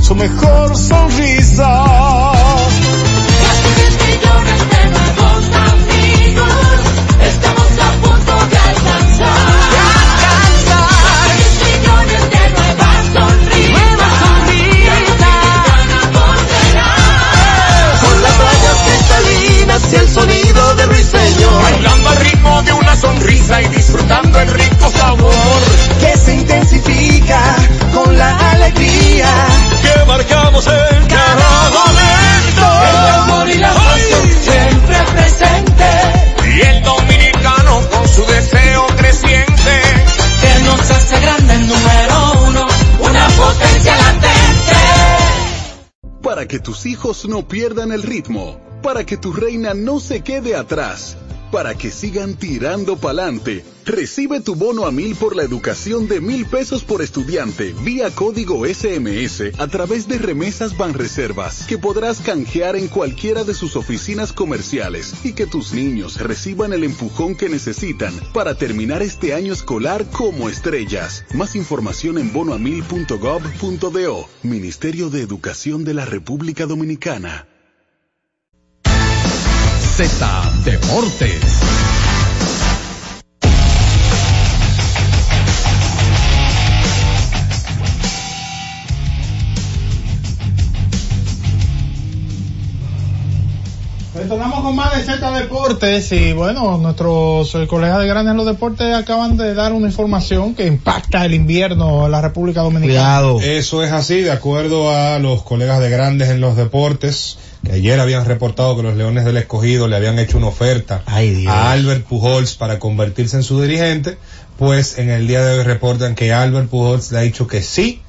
su mejor sonrisa. No pierdan el ritmo, para que tu reina no se quede atrás, para que sigan tirando pa'lante, recibe tu bono a mil por la educación de mil pesos por estudiante vía código SMS a través de remesas Banreservas que podrás canjear en cualquiera de sus oficinas comerciales y que tus niños reciban el empujón que necesitan para terminar este año escolar como estrellas. Más información en bonoamil.gov.do. Ministerio de Educación de la República Dominicana. Z Deportes. Retornamos con más de Z Deportes y bueno, nuestros eh, colegas de Grandes en los Deportes acaban de dar una información que impacta el invierno en la República Dominicana. Eso es así, de acuerdo a los colegas de grandes en los deportes, que ayer habían reportado que los Leones del Escogido le habían hecho una oferta a Albert Pujols para convertirse en su dirigente, pues en el día de hoy reportan que Albert Pujols le ha dicho que sí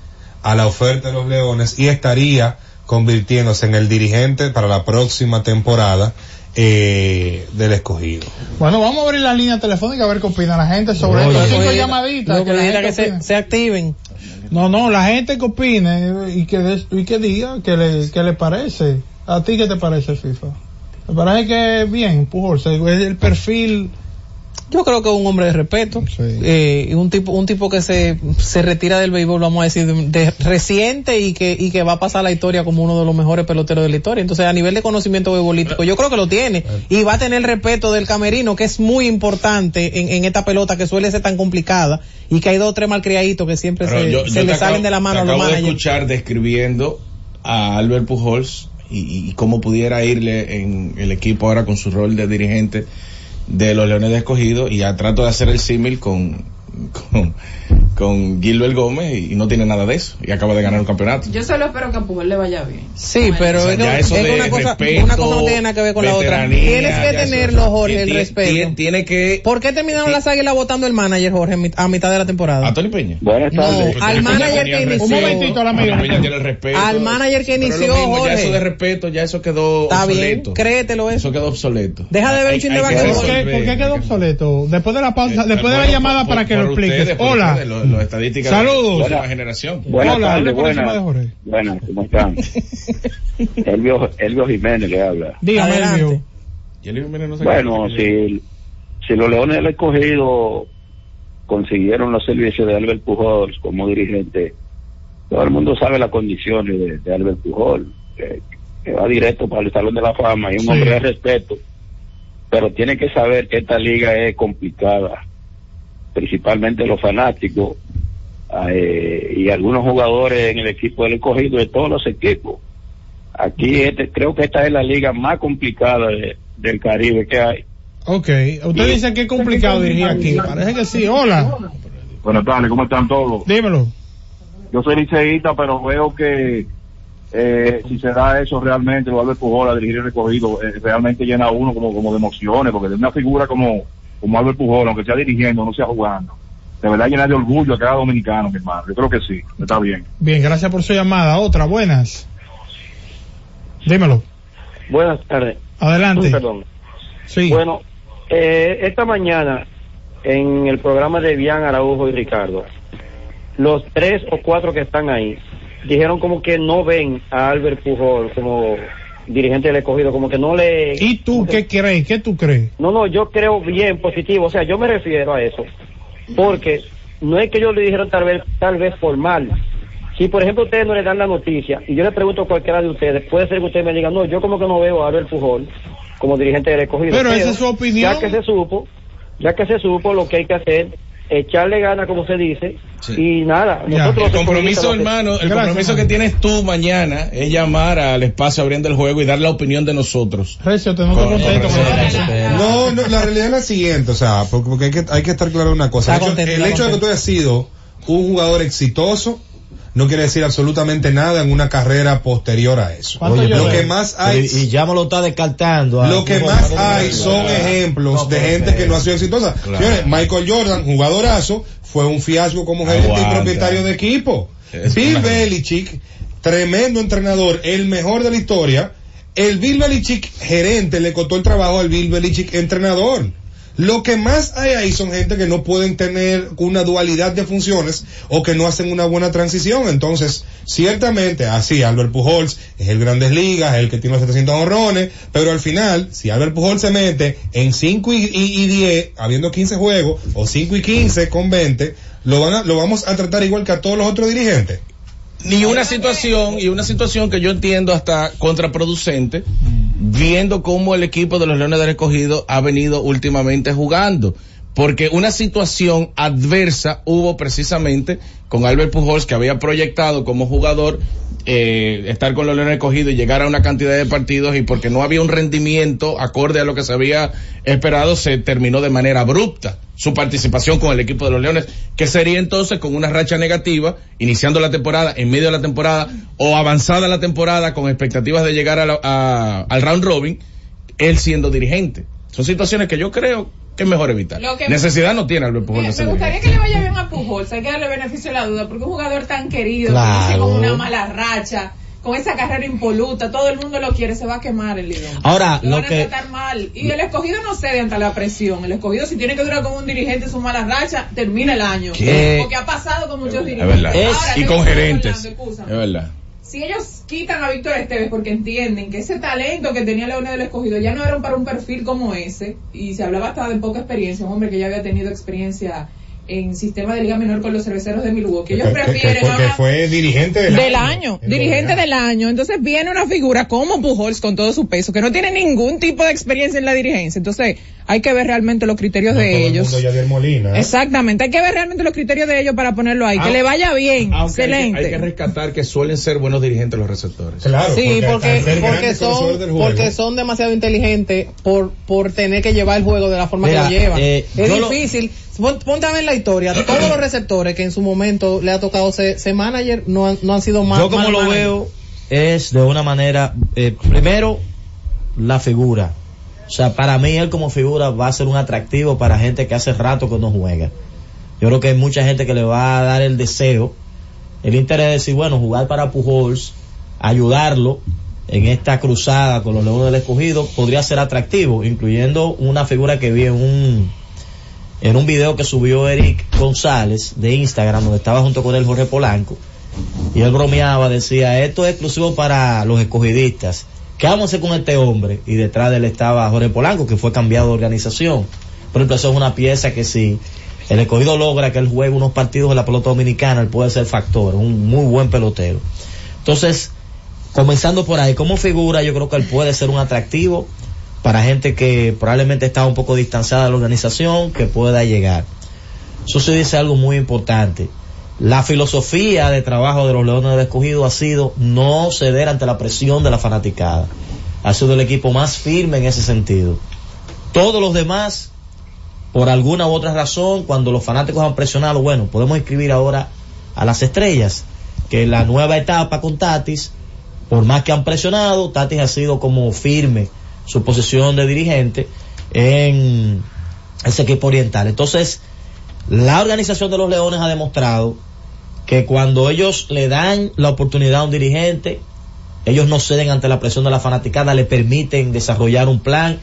a la oferta de los Leones y estaría convirtiéndose en el dirigente para la próxima temporada eh, del Escogido. Bueno, vamos a abrir la línea telefónica a ver qué opina la gente sobre Oye. esto. Cinco Oye, llamaditas. no, que la gente que se, se activen. No, no, la gente que opine y que, des- y que diga qué le, qué le parece. ¿A ti qué te parece, FIFA? Me parece que bien, Pujols, es el perfil Yo creo que es un hombre de respeto, eh, y un tipo, un tipo que se, se retira del béisbol, vamos a decir, de, de reciente y que, y que va a pasar la historia como uno de los mejores peloteros de la historia. Entonces, a nivel de conocimiento beisbolístico, yo creo que lo tiene y va a tener el respeto del camerino, que es muy importante en, en esta pelota que suele ser tan complicada y que hay dos o tres malcriaditos que siempre Pero se, yo- se yo le salen de la mano te a los acabo de managers. escuchar describiendo a Albert Pujols y, y cómo pudiera irle en el equipo ahora con su rol de dirigente de los Leones de Escogido y ya trato de hacer el símil con, con, con Gilbert Gómez y, no tiene nada de eso y acaba de ganar un campeonato. Yo solo espero que a Pujol le vaya bien. Sí, pero O sea, es, ya que- eso es una cosa, respeto, una cosa no tiene nada que ver con la otra. Tienes que tenerlo, Jorge, el tiene- respeto. tiene- tiene que... ¿Por qué terminaron las águilas votando el manager, Jorge, a mitad de la temporada? ¿A Tony Peña? Buenas No, al manager que inició. Un momentito, la amiga. Peña tiene el respeto. Al manager que Pero inició, lo mismo, Jorge. Ya eso de respeto, ya eso quedó Está bien, obsoleto. créetelo eso. Eso quedó obsoleto. Deja de ver un. ¿Por qué, quedó obsoleto? Después de la pausa, después de la Por- llamada para que lo expliques. ustedes, Hola. ustedes, los- los estadísticas Saludos. de la generación. Buenas Hola, tardes, buenas. Jorge. Buenas, ¿cómo están? Elvio, Elvio Jiménez le habla. Dígame, Adelante. Elvio. No se Bueno, si, si los Leones del Escogido consiguieron los servicios de Albert Pujols como dirigente, todo el mundo sabe las condiciones de, de Albert Pujols, que, que va directo para el Salón de la Fama y un Sí. hombre de respeto, pero tiene que saber que esta liga es complicada, principalmente los fanáticos eh, y algunos jugadores en el equipo del Escogido, de todos los equipos. Aquí este, creo que esta es la liga más complicada de- del Caribe que hay. Ok, usted dice que es complicado dirigir aquí. Parece que sí. Hola. Buenas tardes, ¿cómo están todos? Dímelo. Yo soy liceísta, pero veo que eh, si se da eso realmente, lo Albert Pujol a dirigir el recogido, eh, realmente llena a uno como, como de emociones, porque de una figura como, como Albert Pujol, aunque sea dirigiendo, no sea jugando, de verdad llena de orgullo a cada dominicano, mi hermano. Yo creo que sí, está bien. Bien, gracias por su llamada. Otra, buenas. Dímelo. Buenas tardes. Adelante. Perdón. Sí. Bueno, eh, esta mañana en el programa de Bian Araujo y Ricardo, los tres o cuatro que están ahí dijeron como que no ven a Albert Pujol como dirigente del escogido, como que no le... ¿Y tú qué crees? ¿Qué tú crees? No, no, yo creo bien positivo, o sea, yo me refiero a eso, porque no es que ellos le dijeron tal vez, tal vez formal. Si por ejemplo ustedes no le dan la noticia y yo le pregunto a cualquiera de ustedes, puede ser que ustedes me digan, no, yo como que no veo a Albert Pujol como dirigente del escogido. Pero esa es su opinión. Ya que se supo, ya que se supo lo que hay que hacer, echarle ganas como se dice y nada. Nosotros El compromiso, hermano, el Gracias, compromiso que tienes tú mañana es llamar al espacio abriendo el juego y dar la opinión de nosotros. Recio, te noto contento con eso. No, no, la realidad es la siguiente, o sea, porque, hay, que, hay que estar claro en una cosa. El hecho, el hecho de que tú hayas sido un jugador exitoso no quiere decir absolutamente nada en una carrera posterior a eso. Oye, lo que más hay, Y, y ya me lo está descartando. lo que más hay son ejemplos de gente que no ha sido exitosa. Claro. Señores, Michael Jordan, jugadorazo, fue un fiasco como gerente y propietario de equipo. Es Bill una- Belichick, tremendo entrenador, el mejor de la historia. El Bill Belichick gerente le costó el trabajo al Bill Belichick entrenador. Lo que más hay ahí son gente que no pueden tener una dualidad de funciones o que no hacen una buena transición. Entonces, ciertamente, así, Albert Pujols es el Grandes Ligas, el que tiene los 700 honrones, pero al final, si Albert Pujols se mete en 5 y, y, y 10, habiendo 15 juegos, o 5 y 15 con 20, lo, van a- lo vamos a tratar igual que a todos los otros dirigentes. Ni una situación, y una situación que yo entiendo hasta contraproducente, viendo cómo el equipo de los Leones del Escogido ha venido últimamente jugando. Porque una situación adversa hubo precisamente con Albert Pujols, que había proyectado como jugador eh, estar con los Leones Escogidos y llegar a una cantidad de partidos, y porque no había un rendimiento acorde a lo que se había esperado, se terminó de manera abrupta su participación con el equipo de los Leones, que sería entonces con una racha negativa, iniciando la temporada, en medio de la temporada, o avanzada la temporada con expectativas de llegar a- al round robin, él siendo dirigente. Son situaciones que yo creo que es mejor evitar. Que- Necesidad no tiene Albert Pujol Me, me gustaría que le vaya bien a Pujols, hay que darle beneficio de la duda, porque un jugador tan querido, Claro. que con una mala racha, con esa carrera impoluta, todo el mundo lo quiere, se va a quemar el líder. Ahora, lo, lo van a que- tratar mal. Y el escogido no cede ante la presión. El escogido, si tiene que durar como un dirigente su mala racha, termina el año. ¿Qué? Porque ha pasado con muchos Es dirigentes. verdad. Ahora, y ¿qué con gerentes. Escúchame. Es verdad. Si ellos quitan a Víctor Esteves porque entienden que ese talento que tenía Leones del Escogido ya no era para un perfil como ese, y se hablaba hasta de poca experiencia, un hombre que ya había tenido experiencia en sistema de liga menor con los cerveceros de Milwaukee. Ellos Que- prefieren que fue, que ahora- fue dirigente del, del año, dirigente del año. Entonces viene una figura como Pujols con todo su peso, que no tiene ningún tipo de experiencia en la dirigencia. Entonces hay que ver realmente los criterios de Todo el ellos. mundo Yadier Molina. ¿eh? Exactamente, hay que ver realmente los criterios de ellos para ponerlo ahí. Que le vaya bien, Aunque hay que- excelente. Hay que, rescatar que suelen ser buenos dirigentes los receptores. Claro, Sí, porque, porque, son, porque son demasiado inteligentes por, por tener que llevar el juego de la forma Mira, que lo llevan. eh, es lo- difícil. Ponte a ver la historia. Todos los receptores que en su momento le ha tocado ser, ser manager no han, no han sido más. Yo como lo veo es de una manera, eh, primero, la figura. O sea, para mí él como figura va a ser un atractivo para gente que hace rato que no juega. Yo creo que hay mucha gente que le va a dar el deseo, el interés de decir, bueno, jugar para Pujols, ayudarlo en esta cruzada con los Leones del Escogido, podría ser atractivo, incluyendo una figura que vi en un, en un video que subió Eric González de Instagram, donde estaba junto con él Jorge Polanco, y él bromeaba, decía, esto es exclusivo para los escogidistas. ¿Qué vamos a hacer con este hombre? Y detrás de él estaba Jorge Polanco, que fue cambiado de organización. Por ejemplo, eso es una pieza que si el escogido logra que él juegue unos partidos en la pelota dominicana, él puede ser factor, un muy buen pelotero. Entonces, comenzando por ahí, como figura, yo creo que él puede ser un atractivo para gente que probablemente está un poco distanciada de la organización, que pueda llegar. Eso se dice algo muy importante. La filosofía de trabajo de los Leones del Escogido ha sido no ceder ante la presión de la fanaticada. Ha sido el equipo más firme en ese sentido. Todos los demás, por alguna u otra razón, cuando los fanáticos han presionado, bueno, podemos escribir ahora a las estrellas, que la nueva etapa con Tatis, por más que han presionado, Tatis ha sido como firme su posición de dirigente en ese equipo oriental. Entonces, la organización de los Leones ha demostrado que cuando ellos le dan la oportunidad a un dirigente, ellos no ceden ante la presión de la fanaticada, le permiten desarrollar un plan,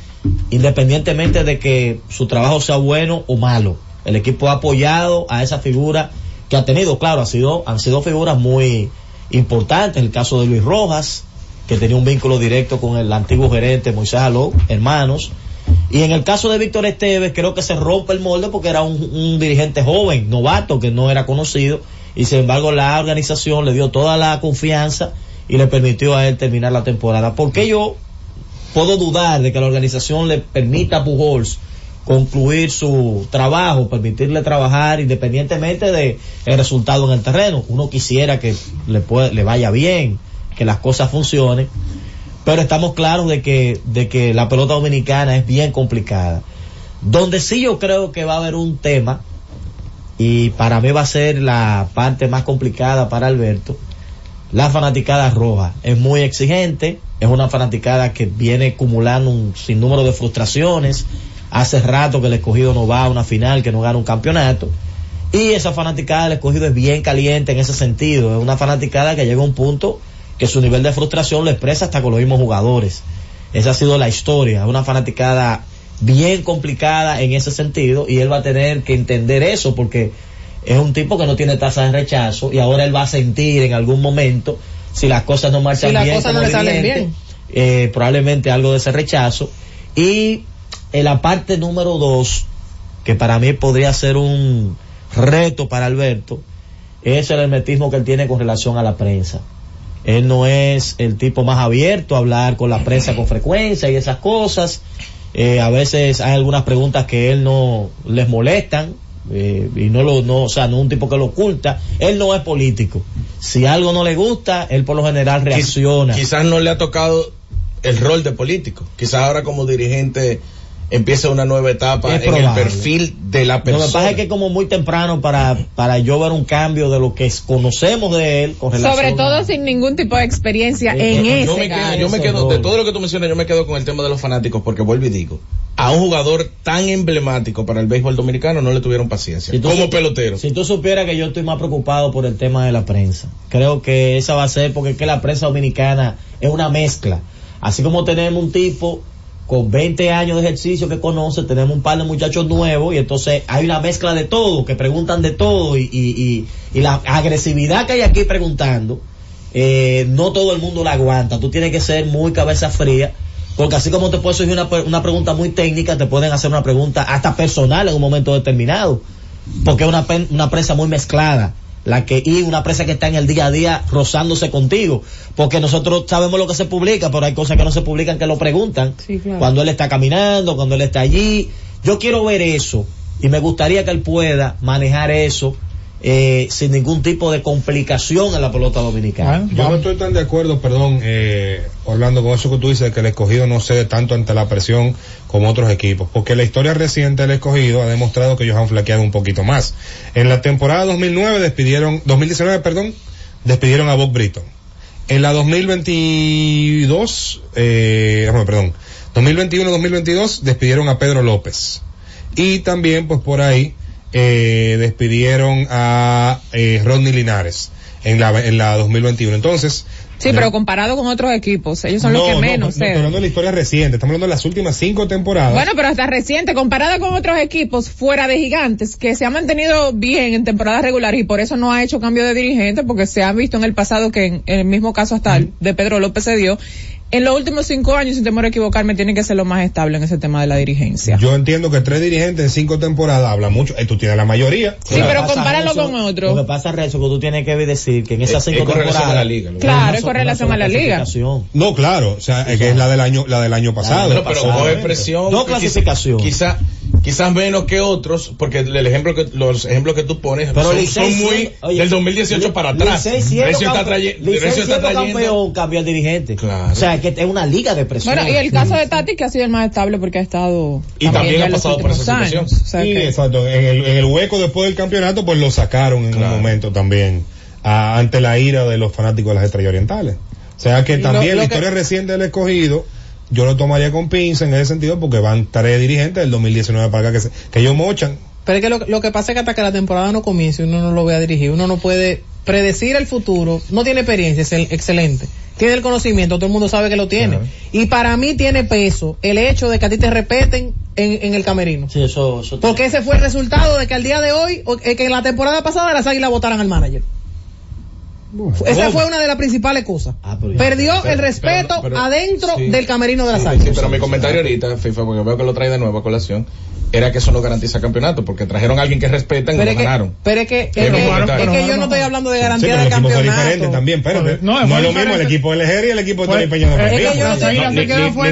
independientemente de que su trabajo sea bueno o malo. El equipo ha apoyado a esa figura que ha tenido, claro, ha sido, han sido figuras muy importantes. El caso de Luis Rojas, que tenía un vínculo directo con el antiguo gerente Moisés Aló, hermanos. Y en el caso de Víctor Esteves, creo que se rompe el molde porque era un, dirigente joven, novato, que no era conocido, y sin embargo la organización le dio toda la confianza y le permitió a él terminar la temporada. ¿Por qué yo puedo dudar de que la organización le permita a Pujols concluir su trabajo, permitirle trabajar independientemente de el resultado en el terreno? Uno quisiera que le, le vaya bien, que las cosas funcionen, pero estamos claros de que, de que la pelota dominicana es bien complicada. Donde sí yo creo que va a haber un tema, y para mí va a ser la parte más complicada para Alberto, la fanaticada roja. Es muy exigente, es una fanaticada que viene acumulando un sinnúmero de frustraciones. Hace rato que el escogido no va a una final, que no gana un campeonato. Y esa fanaticada del escogido es bien caliente en ese sentido. Es una fanaticada que llega a un punto que su nivel de frustración lo expresa hasta con los mismos jugadores. Esa ha sido la historia. Una fanaticada bien complicada en ese sentido y él va a tener que entender eso porque es un tipo que no tiene tasa de rechazo y ahora él va a sentir en algún momento si las cosas no marchan Si las bien, cosas no como le salen dirigente, eh, probablemente algo de ese rechazo y en la parte número dos que para mí podría ser un reto para Alberto es el hermetismo que él tiene con relación a la prensa él no es el tipo más abierto a hablar con la prensa con frecuencia y esas cosas. Eh, a veces hay algunas preguntas que él no les molestan eh, y no lo, no, o sea, no es un tipo que lo oculta. Él no es político. Si algo no le gusta, él por lo general reacciona. Quizás no le ha tocado el rol de político. Quizás ahora como dirigente empieza una nueva etapa Es en el perfil de la Lo que persona. pasa es que es como muy temprano para, para yo ver un cambio de lo que es- conocemos de él con relación Sobre a- todo sin ningún tipo de experiencia en yo ese me quedo, caso. yo me quedo, de todo lo que tú mencionas, yo me quedo con el tema de los fanáticos, porque vuelvo y digo, a un jugador tan emblemático para el béisbol dominicano no le tuvieron paciencia. Si tú como pelotero. Si tú supieras que yo estoy más preocupado por el tema de la prensa. Creo que esa va a ser porque es que la prensa dominicana es una mezcla. Así como tenemos un tipo con 20 años de ejercicio que conoce, tenemos un par de muchachos nuevos y entonces hay una mezcla de todo, que preguntan de todo y, y, y, y la agresividad que hay aquí preguntando, eh, no todo el mundo la aguanta. Tú tienes que ser muy cabeza fría. Porque así como te puede surgir una, una pregunta muy técnica, te pueden hacer una pregunta hasta personal en un momento determinado. Porque es una, una prensa muy mezclada. La que, y una prensa que está en el día a día rozándose contigo. Porque nosotros sabemos lo que se publica, pero hay cosas que no se publican que lo preguntan. claro. Cuando él está caminando, cuando él está allí. Yo quiero ver eso. Y me gustaría que él pueda manejar eso eh, sin ningún tipo de complicación en la pelota dominicana. Yo no estoy tan de acuerdo, perdón, eh, Orlando, con eso que tú dices, de que el escogido no cede tanto ante la presión como otros equipos, porque la historia reciente del escogido ha demostrado que ellos han flaqueado un poquito más. En la temporada 2009 despidieron, 2019, perdón, despidieron a Bob Britton. En la 2022, eh, perdón, 2021-2022 despidieron a Pedro López. Y también, pues por ahí, eh, despidieron a eh, Rodney Linares en la, en la 2021. Entonces, Sí, pero comparado con otros equipos, ellos son los que no, menos. No, estoy hablando de la historia reciente, estamos hablando de las últimas cinco temporadas. Bueno, pero hasta reciente, comparada con otros equipos fuera de gigantes, que se han mantenido bien en temporadas regulares y por eso no ha hecho cambio de dirigente, porque se ha visto en el pasado que en, en el mismo caso hasta el de Pedro López se dio. En los últimos cinco años, sin temor a equivocarme, tiene que ser lo más estable en ese tema de la dirigencia. Yo entiendo que tres dirigentes en cinco temporadas habla mucho. Eh, tú tienes la mayoría. Sí, pero compáralo con otro. Lo que pasa, Rezo, que tú tienes que decir que en esas Es- cinco es con relación temporadas. a la liga, Claro, es son- con no relación son a la liga. No, claro, o sea, es que es la del año, la del año pasado. Pero, pero Pasado. coge presión. No clasificación. Quizá, quizás menos que otros, porque el ejemplo que, los ejemplos que tú pones Pero son, son muy siendo- oye, del 2018 para atrás. Recio está, trayendo. campeón cambió el dirigente. O sea, que es una liga de presión. Bueno, y el caso de Tati, que ha sido el más estable porque ha estado. Y también ha pasado por esa situación. años. O sea Sí, que- exacto. En el, en el hueco después del campeonato, pues lo sacaron en un momento también, a- ante la ira de los fanáticos de las estrellas orientales. O sea que lo- también lo la que- historia reciente del escogido, yo lo tomaría con pinza en ese sentido, porque van tres dirigentes del 2019 para acá que, se- que ellos mochan. Pero es que lo, lo que pasa es que hasta que la temporada no comience uno no lo ve a dirigir, uno no puede predecir el futuro, no tiene experiencia, es el- excelente. Tiene el conocimiento, todo el mundo sabe que lo tiene. Y para mí tiene peso el hecho de que a ti te respeten en, en el camerino. Sí, eso, eso Porque ese fue el resultado de que al día de hoy, o- eh, que en la temporada pasada las águilas votaran al manager. Esa fue una de las principales cosas. Perdió Pero- el respeto pero- pero- adentro sí. del camerino de las Sí, águilas. sí, pero mi comentario ahorita, FIFA, porque veo que lo trae de nuevo a colación, era que eso no garantiza campeonato, porque trajeron a alguien que respetan y Pero no es que, ganaron. pero es que, es Pero que- bueno, es pero que bueno, yo no estoy hablando de garantía Sí, pero de campeonato. diferente también, espérate. No, No, fue es lo mismo el equipo del Lejer y el equipo de Tony Peña de es no No,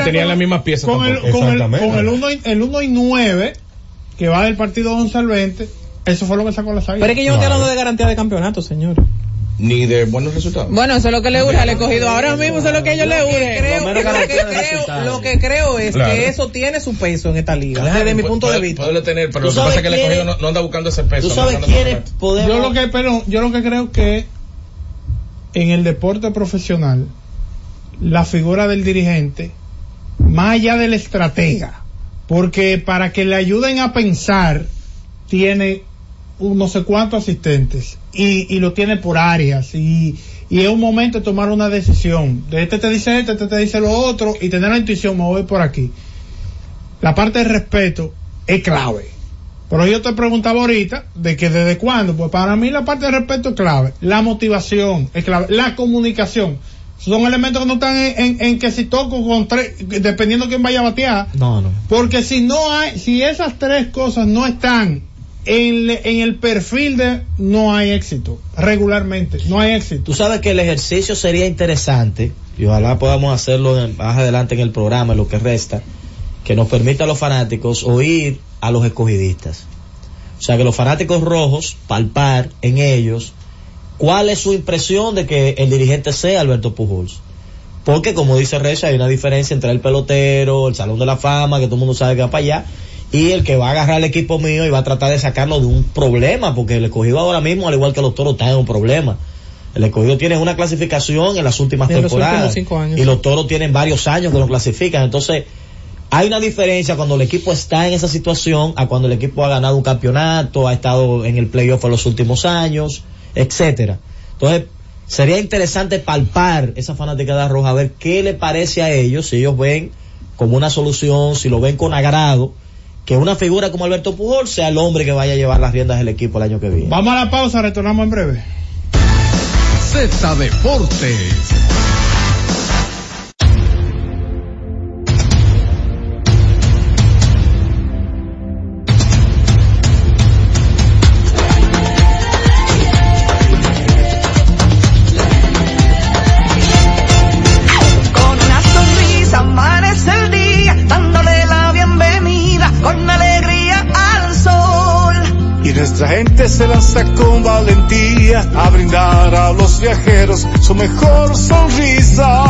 tenían con- las mismas piezas con el, tampoco. con el, Exactamente. con el 1 y, el 1 y 9 que va del partido 11 al 20 eso fue lo que sacó las águilas Pero es que yo no estoy hablando de garantía de campeonato, señor. Ni de buenos resultados. Bueno, eso es lo que le urge al escogido. Ahora mismo eso es lo que ellos le urge. Lo, que creo, resultados. lo que creo es Claro. que eso tiene su peso en esta liga, Claro, desde mi pu- punto de vista. Puede tener, pero ¿Tú lo que pasa es que el quién escogido es- no, no anda buscando ese peso. ¿Tú sabes quiénes campeonato. podemos... yo lo que pero yo lo que creo que en el deporte profesional la figura del dirigente más allá del estratega porque para que le ayuden a pensar tiene un no sé cuántos asistentes y, y lo tiene por áreas y, y es un momento de tomar una decisión de este te dice este, este te dice lo otro y tener la intuición me voy por aquí la parte del respeto es clave pero yo te preguntaba ahorita de que desde cuándo, pues para mí la parte del respeto es clave, la motivación es clave, la comunicación. Son elementos que no están en, en- en que si toco con tres, dependiendo quién vaya a batear, No, no. porque si no hay, si esas tres cosas no están en, en el perfil de, no hay éxito, regularmente, no hay éxito. Tú sabes que el ejercicio sería interesante, y ojalá podamos hacerlo en- más adelante en el programa, lo que resta, que nos permita a los fanáticos oír a los escogidistas. O sea, que los fanáticos rojos, palpar en ellos, cuál es su impresión de que el dirigente sea Alberto Pujols. Porque como dice Recha, hay una diferencia entre el pelotero, el Salón de la Fama, que todo el mundo sabe que va para allá, y el que va a agarrar el equipo mío y va a tratar de sacarlo de un problema, porque el escogido ahora mismo, al igual que los toros, está en un problema. El escogido tiene una clasificación en las últimas temporadas. años. Y los toros tienen varios años que lo clasifican. Entonces, hay una diferencia cuando el equipo está en esa situación a cuando el equipo ha ganado un campeonato, ha estado en el playoff en los últimos años, etcétera. Entonces, sería interesante palpar esa fanaticada roja, a ver qué le parece a ellos, si ellos ven como una solución, si lo ven con agrado, que una figura como Alberto Pujol sea el hombre que vaya a llevar las riendas del equipo el año que viene. Vamos a la pausa, retornamos en breve. Z Deportes. A brindar a los viajeros su mejor sonrisa.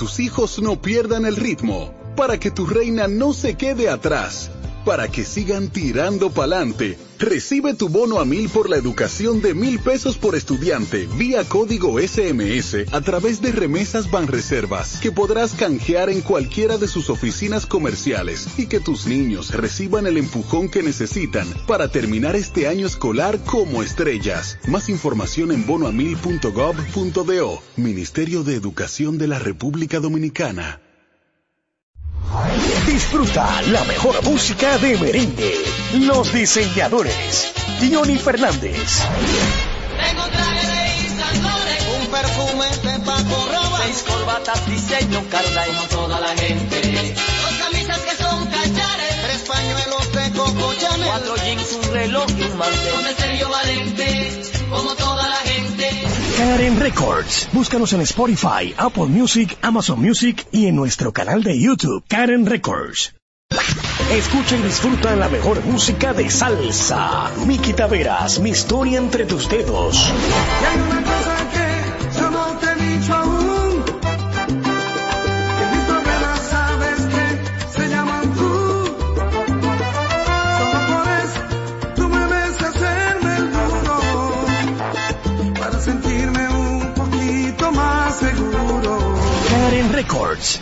Tus hijos no pierdan el ritmo, para que tu reina no se quede atrás, para que sigan tirando pa'lante, recibe tu bono a mil por la educación de mil pesos por estudiante vía código SMS a través de remesas Banreservas que podrás canjear en cualquiera de sus oficinas comerciales y que tus niños reciban el empujón que necesitan para terminar este año escolar como estrellas. Más información en bonoamil.gov.do, Ministerio de Educación de la República Dominicana. Disfruta la mejor música de merengue. Los diseñadores. Johnny Fernández. Tengo traje de Isla Lore, un perfume de Paco Roba, seis corbatas diseño Carla como toda la gente. Dos camisas que son cachares, tres pañuelos de Coco Chanel, cuatro jeans, un reloj y un mantel. Con el Sergio Valente, como toda la gente. Karen Records. Búscanos en Spotify, Apple Music, Amazon Music y en nuestro canal de YouTube, Karen Records. Escucha y disfruta la mejor música de salsa. Miki Taveras, mi historia entre tus dedos.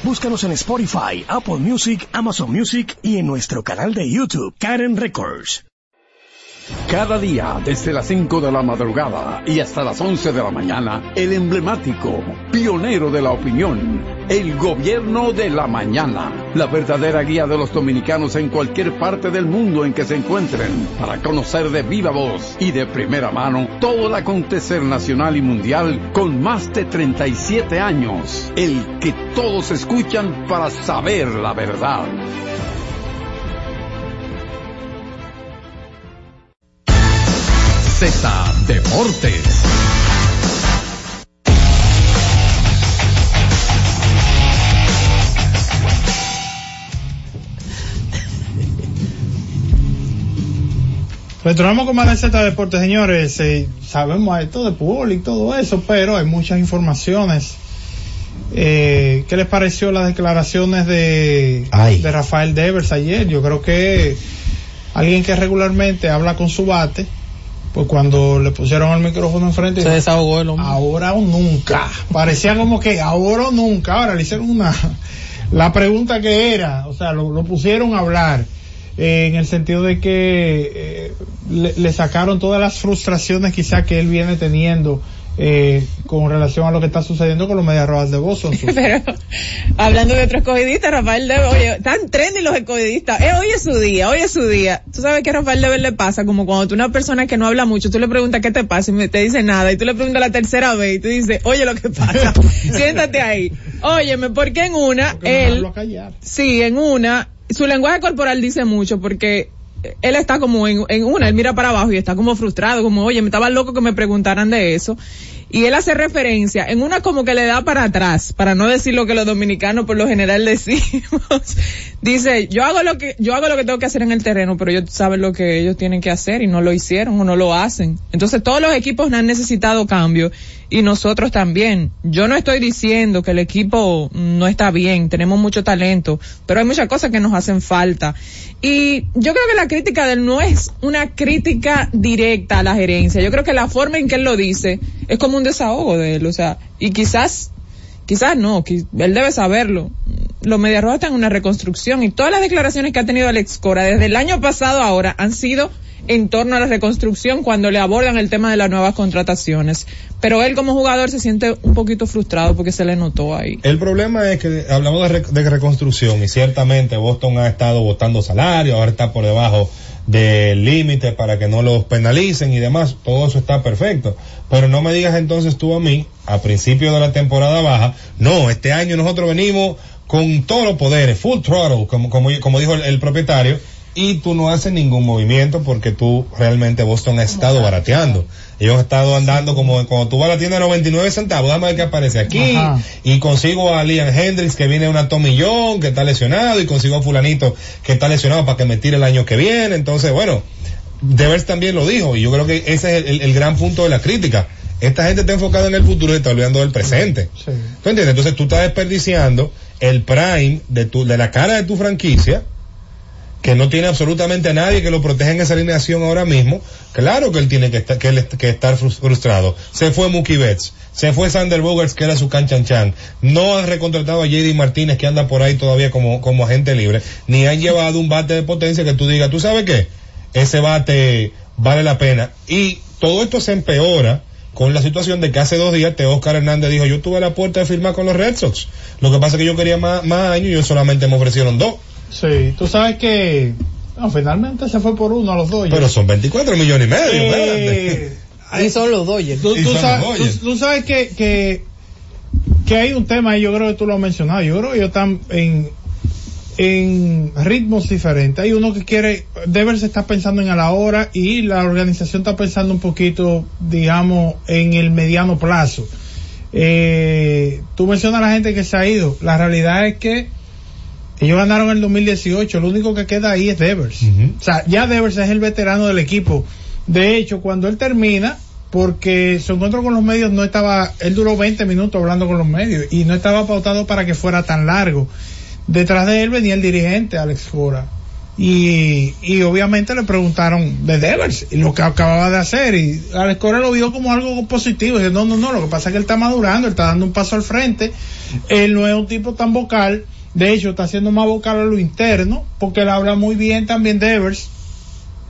Búscanos en Spotify, Apple Music, Amazon Music y en nuestro canal de YouTube, Karen Records. Cada día, desde las 5 de la madrugada y hasta las 11 de la mañana, el emblemático, pionero de la opinión, el gobierno de la mañana, la verdadera guía de los dominicanos en cualquier parte del mundo en que se encuentren, para conocer de viva voz y de primera mano todo el acontecer nacional y mundial con más de 37 años, el que todos escuchan para saber la verdad. Z Deportes. Retornamos con más de Z Deportes, señores. Eh, sabemos esto de Pujol y todo eso, pero hay muchas informaciones. Eh, ¿Qué les pareció las declaraciones de, de Rafael Devers ayer? Yo creo que alguien que regularmente habla con su bate, pues cuando le pusieron el micrófono enfrente, Se desahogó el hombre. ahora o nunca. Parecía como que ahora o nunca. Ahora le hicieron una, la pregunta que era, o sea, lo, lo pusieron a hablar eh, en el sentido de que eh, le, le sacaron todas las frustraciones quizá que él viene teniendo eh, con relación a lo que está sucediendo con los Medias Rojas de Boston. Pero, hablando de otro escogidista, Rafael Debe, oye, están trendy los escogidistas. Eh, hoy es su día, hoy es su día. Tú sabes que a Rafael Debe le pasa como cuando tú una persona que no habla mucho, tú le preguntas qué te pasa y me- te dice nada, y tú le preguntas la tercera vez y tú dices, oye lo que pasa, siéntate ahí. Óyeme, porque en una, él, sí, en una, su lenguaje corporal dice mucho porque él está como en, en una, él mira para abajo y está como frustrado, como, oye, me estaba loco que me preguntaran de eso. Y él hace referencia, en una como que le da para atrás, para no decir lo que los dominicanos por lo general decimos. Dice, yo hago lo que, yo hago lo que tengo que hacer en el terreno, pero ellos saben lo que ellos tienen que hacer y no lo hicieron o no lo hacen. Entonces todos los equipos han necesitado cambio y nosotros también. Yo no estoy diciendo que el equipo no está bien, tenemos mucho talento, pero hay muchas cosas que nos hacen falta. Y yo creo que la crítica de él no es una crítica directa a la gerencia. Yo creo que la forma en que él lo dice es como un desahogo de él, o sea, y quizás, quizás no, él debe saberlo. Los Medias Rojas están en una reconstrucción y todas las declaraciones que ha tenido Alex Cora desde el año pasado ahora han sido en torno a la reconstrucción cuando le abordan el tema de las nuevas contrataciones. Pero él como jugador se siente un poquito frustrado porque se le notó ahí. El problema es que hablamos de reconstrucción y ciertamente Boston ha estado votando salario, ahora está por debajo del límite para que no los penalicen y demás, todo eso está perfecto. Pero no me digas entonces tú a mí, a principio de la temporada baja, no, este año nosotros venimos con todos los poderes, full throttle, como, como, como dijo el propietario, y tú no haces ningún movimiento porque tú realmente Boston ha estado barateando. Ellos han estado andando como cuando tú vas a la tienda de 99 centavos, dame qué aparece aquí, Ajá. y consigo a Liam Hendricks que viene una tomillón que está lesionado y consigo a fulanito que está lesionado para que me tire el año que viene. Entonces, bueno, Devers también lo dijo y yo creo que ese es el, el gran punto de la crítica. Esta gente está enfocada en el futuro y está olvidando del presente. ¿Tú entiendes? Entonces tú estás desperdiciando el prime de tu, de la cara de tu franquicia que no tiene absolutamente a nadie que lo proteja en esa alineación ahora mismo, claro que él tiene que estar, que, él frustrado. Se fue Mookie Betts, se fue Sander Bogarts, que era su canchanchan. No han recontratado a JD Martínez, que anda por ahí todavía como, agente libre, ni han llevado un bate de potencia que tú digas, ¿tú sabes qué? Ese bate vale la pena. Y todo esto se empeora con la situación de que hace dos días te Oscar Hernández dijo, yo tuve la puerta de firmar con los Red Sox. Lo que pasa es que yo quería más, más años y ellos solamente me ofrecieron dos. Sí, tú sabes que no, finalmente se fue por uno a los dos. Pero son 24 millones y medio, Eh. Y son los Dodgers. Tú, Y tú son sabes, los Dodgers. tú- tú sabes que, que, que hay un tema y yo creo que tú lo has mencionado. Yo creo que ellos están en, en ritmos diferentes. Hay uno que quiere, Devers está pensando en a la hora y la organización está pensando un poquito, digamos, en el mediano plazo. Eh, tú mencionas a la gente que se ha ido. La realidad es que ellos ganaron el 2018. Lo único que queda ahí es Devers. O sea, ya Devers es el veterano del equipo. De hecho, cuando él termina, porque su encuentro con los medios no estaba, él duró 20 minutos hablando con los medios y no estaba pautado para que fuera tan largo. Detrás de él venía el dirigente, Alex Cora. Y, y obviamente le preguntaron de Devers y lo que acababa de hacer y Alex Cora lo vio como algo positivo. Dice, no, no, no, lo que pasa es que él está madurando, él está dando un paso al frente. Él no es un tipo tan vocal, de hecho está haciendo más vocal a lo interno, porque él habla muy bien también Devers.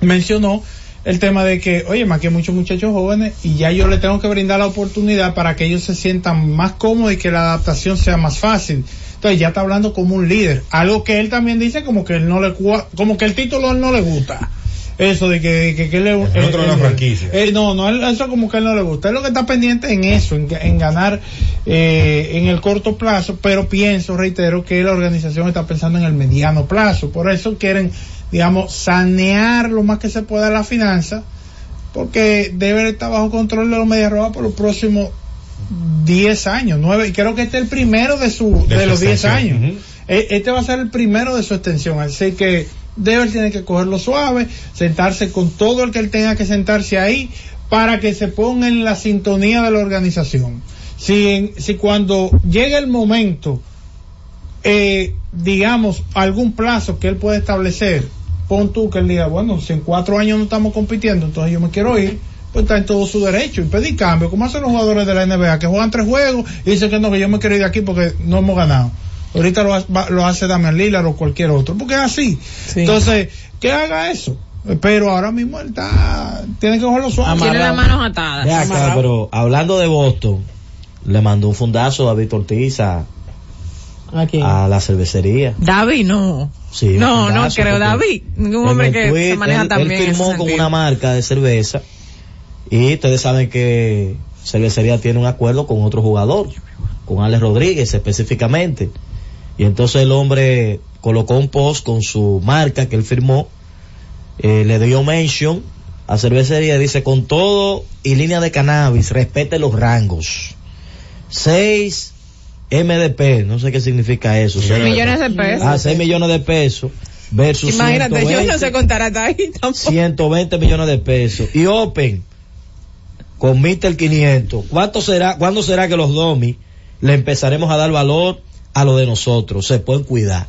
Mencionó el tema de que, oye, más que muchos muchachos jóvenes y ya yo le tengo que brindar la oportunidad para que ellos se sientan más cómodos y que la adaptación sea más fácil. Entonces ya está hablando como un líder, algo que él también dice como que él no le como que el título no le gusta. Eso de que, que, que él es El otro de la franquicia. eh, no, no, eso como que él no le gusta. Él lo que está pendiente en eso, en, en ganar eh, en el corto plazo, pero pienso, reitero, que la organización está pensando en el mediano plazo. Por eso quieren, digamos, sanear lo más que se pueda la finanza, porque debe estar bajo control de los Medias Rojas por los próximos 10 años, 9, y creo que este es el primero de su De los 10 extensión, años. E- Este va a ser el primero de su extensión, así que Devers tiene que cogerlo suave, sentarse con todo el que él tenga que sentarse ahí para que se ponga en la sintonía de la organización. Si, si cuando llegue el momento, eh, digamos, algún plazo que él pueda establecer, pon tú que él diga, bueno, si en cuatro años no estamos compitiendo, entonces yo me quiero ir, pues está en todo su derecho y pedir cambio, como hacen los jugadores de la NBA, que juegan tres juegos y dicen que no, que yo me quiero ir de aquí porque no hemos ganado. Ahorita lo, lo hace Damian Lillard o cualquier otro, porque es así. Entonces, que haga eso. Pero ahora mismo él está, tiene que cogerlo suave. Tiene las manos atadas. Ve acá, pero hablando de Boston, le mandó un fundazo a Víctor Ortiz a, ¿A quién? a la cervecería. David, no. Sí, no, no creo, David. Ningún hombre que tweet, se maneja él, tan él bien. en ese firmó con una marca de cerveza y ustedes saben que cervecería tiene un acuerdo con otro jugador, con Alex Rodríguez específicamente. Y entonces el hombre colocó un post con su marca que él firmó, eh, le dio mention a cervecería, dice con todo y línea de cannabis, respete los rangos. 6 MDP, no sé qué significa eso. Seis millones de pesos. Ah, 6 millones de pesos versus Imagínate, yo 120, no sé contar hasta ahí tampoco. 120 millones de pesos. Y Open con Mr. 500. ¿Cuánto será, cuándo será que los domi le empezaremos a dar valor a lo de nosotros? Se pueden cuidar.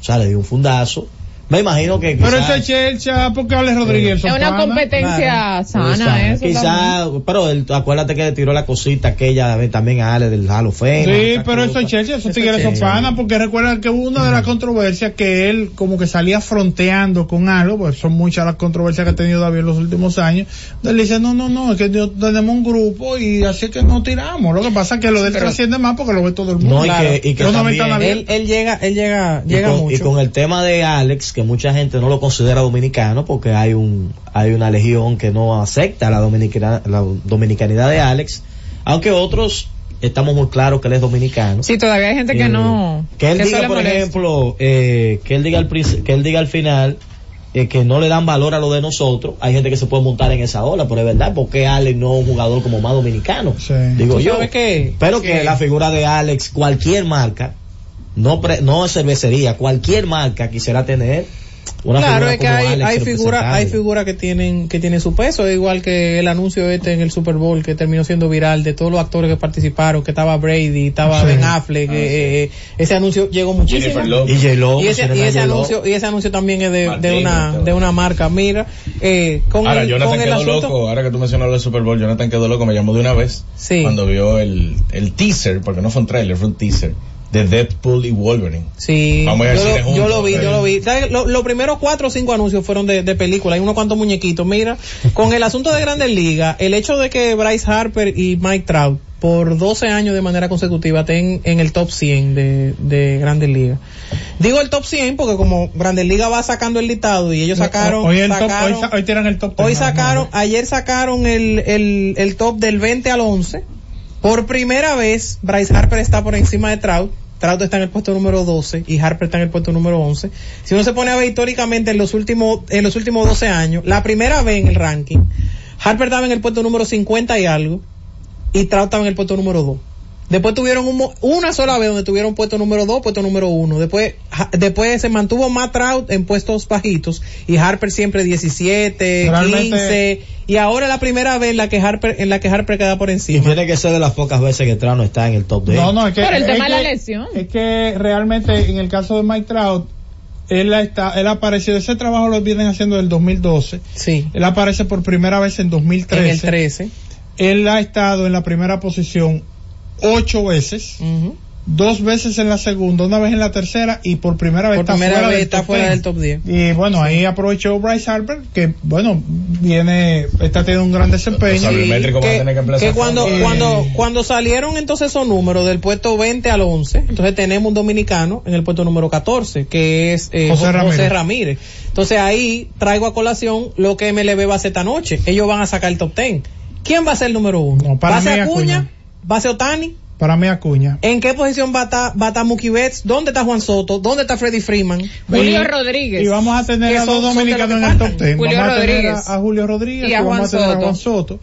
O sea, le dio un fundazo. Me imagino que Pero quizás- ese Chelcha, porque Alex Rodríguez Es una pana. competencia sana, Quizá- eso. quizá, también. pero él, acuérdate que le tiró la cosita aquella también a Ale del Halo Fame. Sí, pero eso es Chelsea, esos Eso tigres es son panas, porque recuerda que hubo una de las controversias que él como que salía fronteando con algo, pues son muchas las controversias que ha tenido David en los últimos años. Entonces él dice, no, no, no, es que tenemos un grupo y así es que no tiramos. Lo que pasa es que lo de él Pero- trasciende más porque lo ve todo el mundo. No, y que, y que Pero también- Él, llega, él llega, y llega con, mucho. y con el tema de Alex, que mucha gente no lo considera dominicano porque hay un hay una legión que no acepta la, dominicana, la dominicanidad de Alex, aunque otros estamos muy claros que él es dominicano. Sí, todavía hay gente que Eh, no. que él diga, por molesta. ejemplo, eh, que él diga al que él diga al final eh, que no le dan valor a lo de nosotros. Hay gente que se puede montar en esa ola, pero es verdad, porque Alex no es un jugador como más dominicano. Digo ¿Tú yo. qué? Pero Que- la figura de Alex, cualquier marca, no pre- no es cervecería, cualquier marca quisiera tener una claro, figura es que como hay, hay figuras, hay figuras que tienen, que tienen su peso, igual que el anuncio este en el Super Bowl que terminó siendo viral de todos los actores que participaron, que estaba Brady, estaba Sí. Ben Affleck, que, eh, ese anuncio llegó muchísimo. Y Y ese, y ese anuncio, y ese anuncio también es de, una, todo. de una marca, mira, eh, con Ahora, el, Jonathan con el quedó asunto, loco, ahora que tú mencionas del Super Bowl, Jonathan quedó loco, me llamó de una vez. Sí. Cuando vio el, el teaser, porque no fue un trailer, fue un teaser, de Deadpool y Wolverine. Sí, Vamos a yo, lo, juntos. yo lo vi, yo lo vi. ¿Sabes? Lo- Los primeros cuatro o cinco anuncios fueron de, de película, hay unos cuantos muñequitos. Mira, con el asunto de Grandes Ligas, el hecho de que Bryce Harper y Mike Trout por 12 años de manera consecutiva estén en el top 100 de, de Grandes Ligas. Digo el top 100 porque como Grandes Ligas va sacando el listado y ellos sacaron... hoy, el top- hoy, sa- hoy tiran el top. Hoy ten, sacaron, ayer sacaron el, el, el top del 20 al 11. Por primera vez, Bryce Harper está por encima de Trout. Trout está en el puesto número 12 y Harper está en el puesto número 11. Si uno se pone a ver históricamente en los últimos, en los últimos 12 años, la primera vez en el ranking, Harper estaba en el puesto número 50 y algo y Trout estaba en el puesto número 2. Después tuvieron un una sola vez donde tuvieron puesto número 2, puesto número 1. Después, después se mantuvo más Trout en puestos bajitos y Harper siempre 17, Realmente- 15 y ahora es la primera vez en la que Harper, en la que Harper queda por Y encima. tiene que ser de las pocas veces que Trout no está en el top de No, no, es que, Por el es tema de la que- lesión. Es que realmente en el caso de Mike Trout, él ha, está, él ha aparecido, ese trabajo lo vienen haciendo del 2012. Sí. Él aparece por primera vez en 2013. En el 13. Él ha estado en la primera posición ocho veces. Dos veces en la segunda, una vez en la tercera y por primera vez Por está primera fuera, vez del, está top fuera 10. del top 10. Y bueno, ahí aprovechó Bryce Harper, que bueno, viene, está teniendo un gran desempeño. que, que cuando, Eh, cuando, cuando salieron entonces esos números del puesto 20 al 11, entonces tenemos un dominicano en el puesto número 14, que es eh, José José, Ramírez. Ramírez. Entonces ahí traigo a colación lo que MLB va a hacer esta noche. Ellos van a sacar el top 10. ¿Quién va a ser el número uno? para ¿Va a ser Acuña? Acuña. ¿Va a ser Otani? Para mí Acuña. ¿En qué posición va a estar, va a estar Mookie Betts? ¿Dónde está Juan Soto? ¿Dónde está Freddy Freeman? Julio Rodríguez. Y vamos a tener a dos dominicanos en el top. 10. Julio vamos a tener Rodríguez. a, a Julio Rodríguez Y a vamos Juan a tener a. Juan Soto.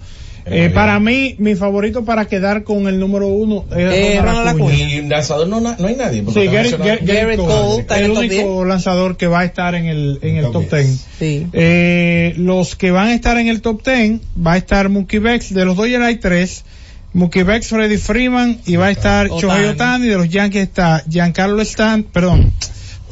Eh, para mí, mi favorito para quedar con el número uno es Eh, Ronald Acuña. Y lanzador no, no hay nadie. Sí, está Gary, mencionado. Gary- Gary Garrett Cole, Cole está en el único lanzador que va a estar en el, en el top 10. Sí. Eh, los que van a estar en el top 10 va a estar Mookie Betts, de los Dodgers hay tres. Mookie Betts, Freddy Freeman y va a estar. Shohei Otani. De los Yankees está Giancarlo Stan, perdón,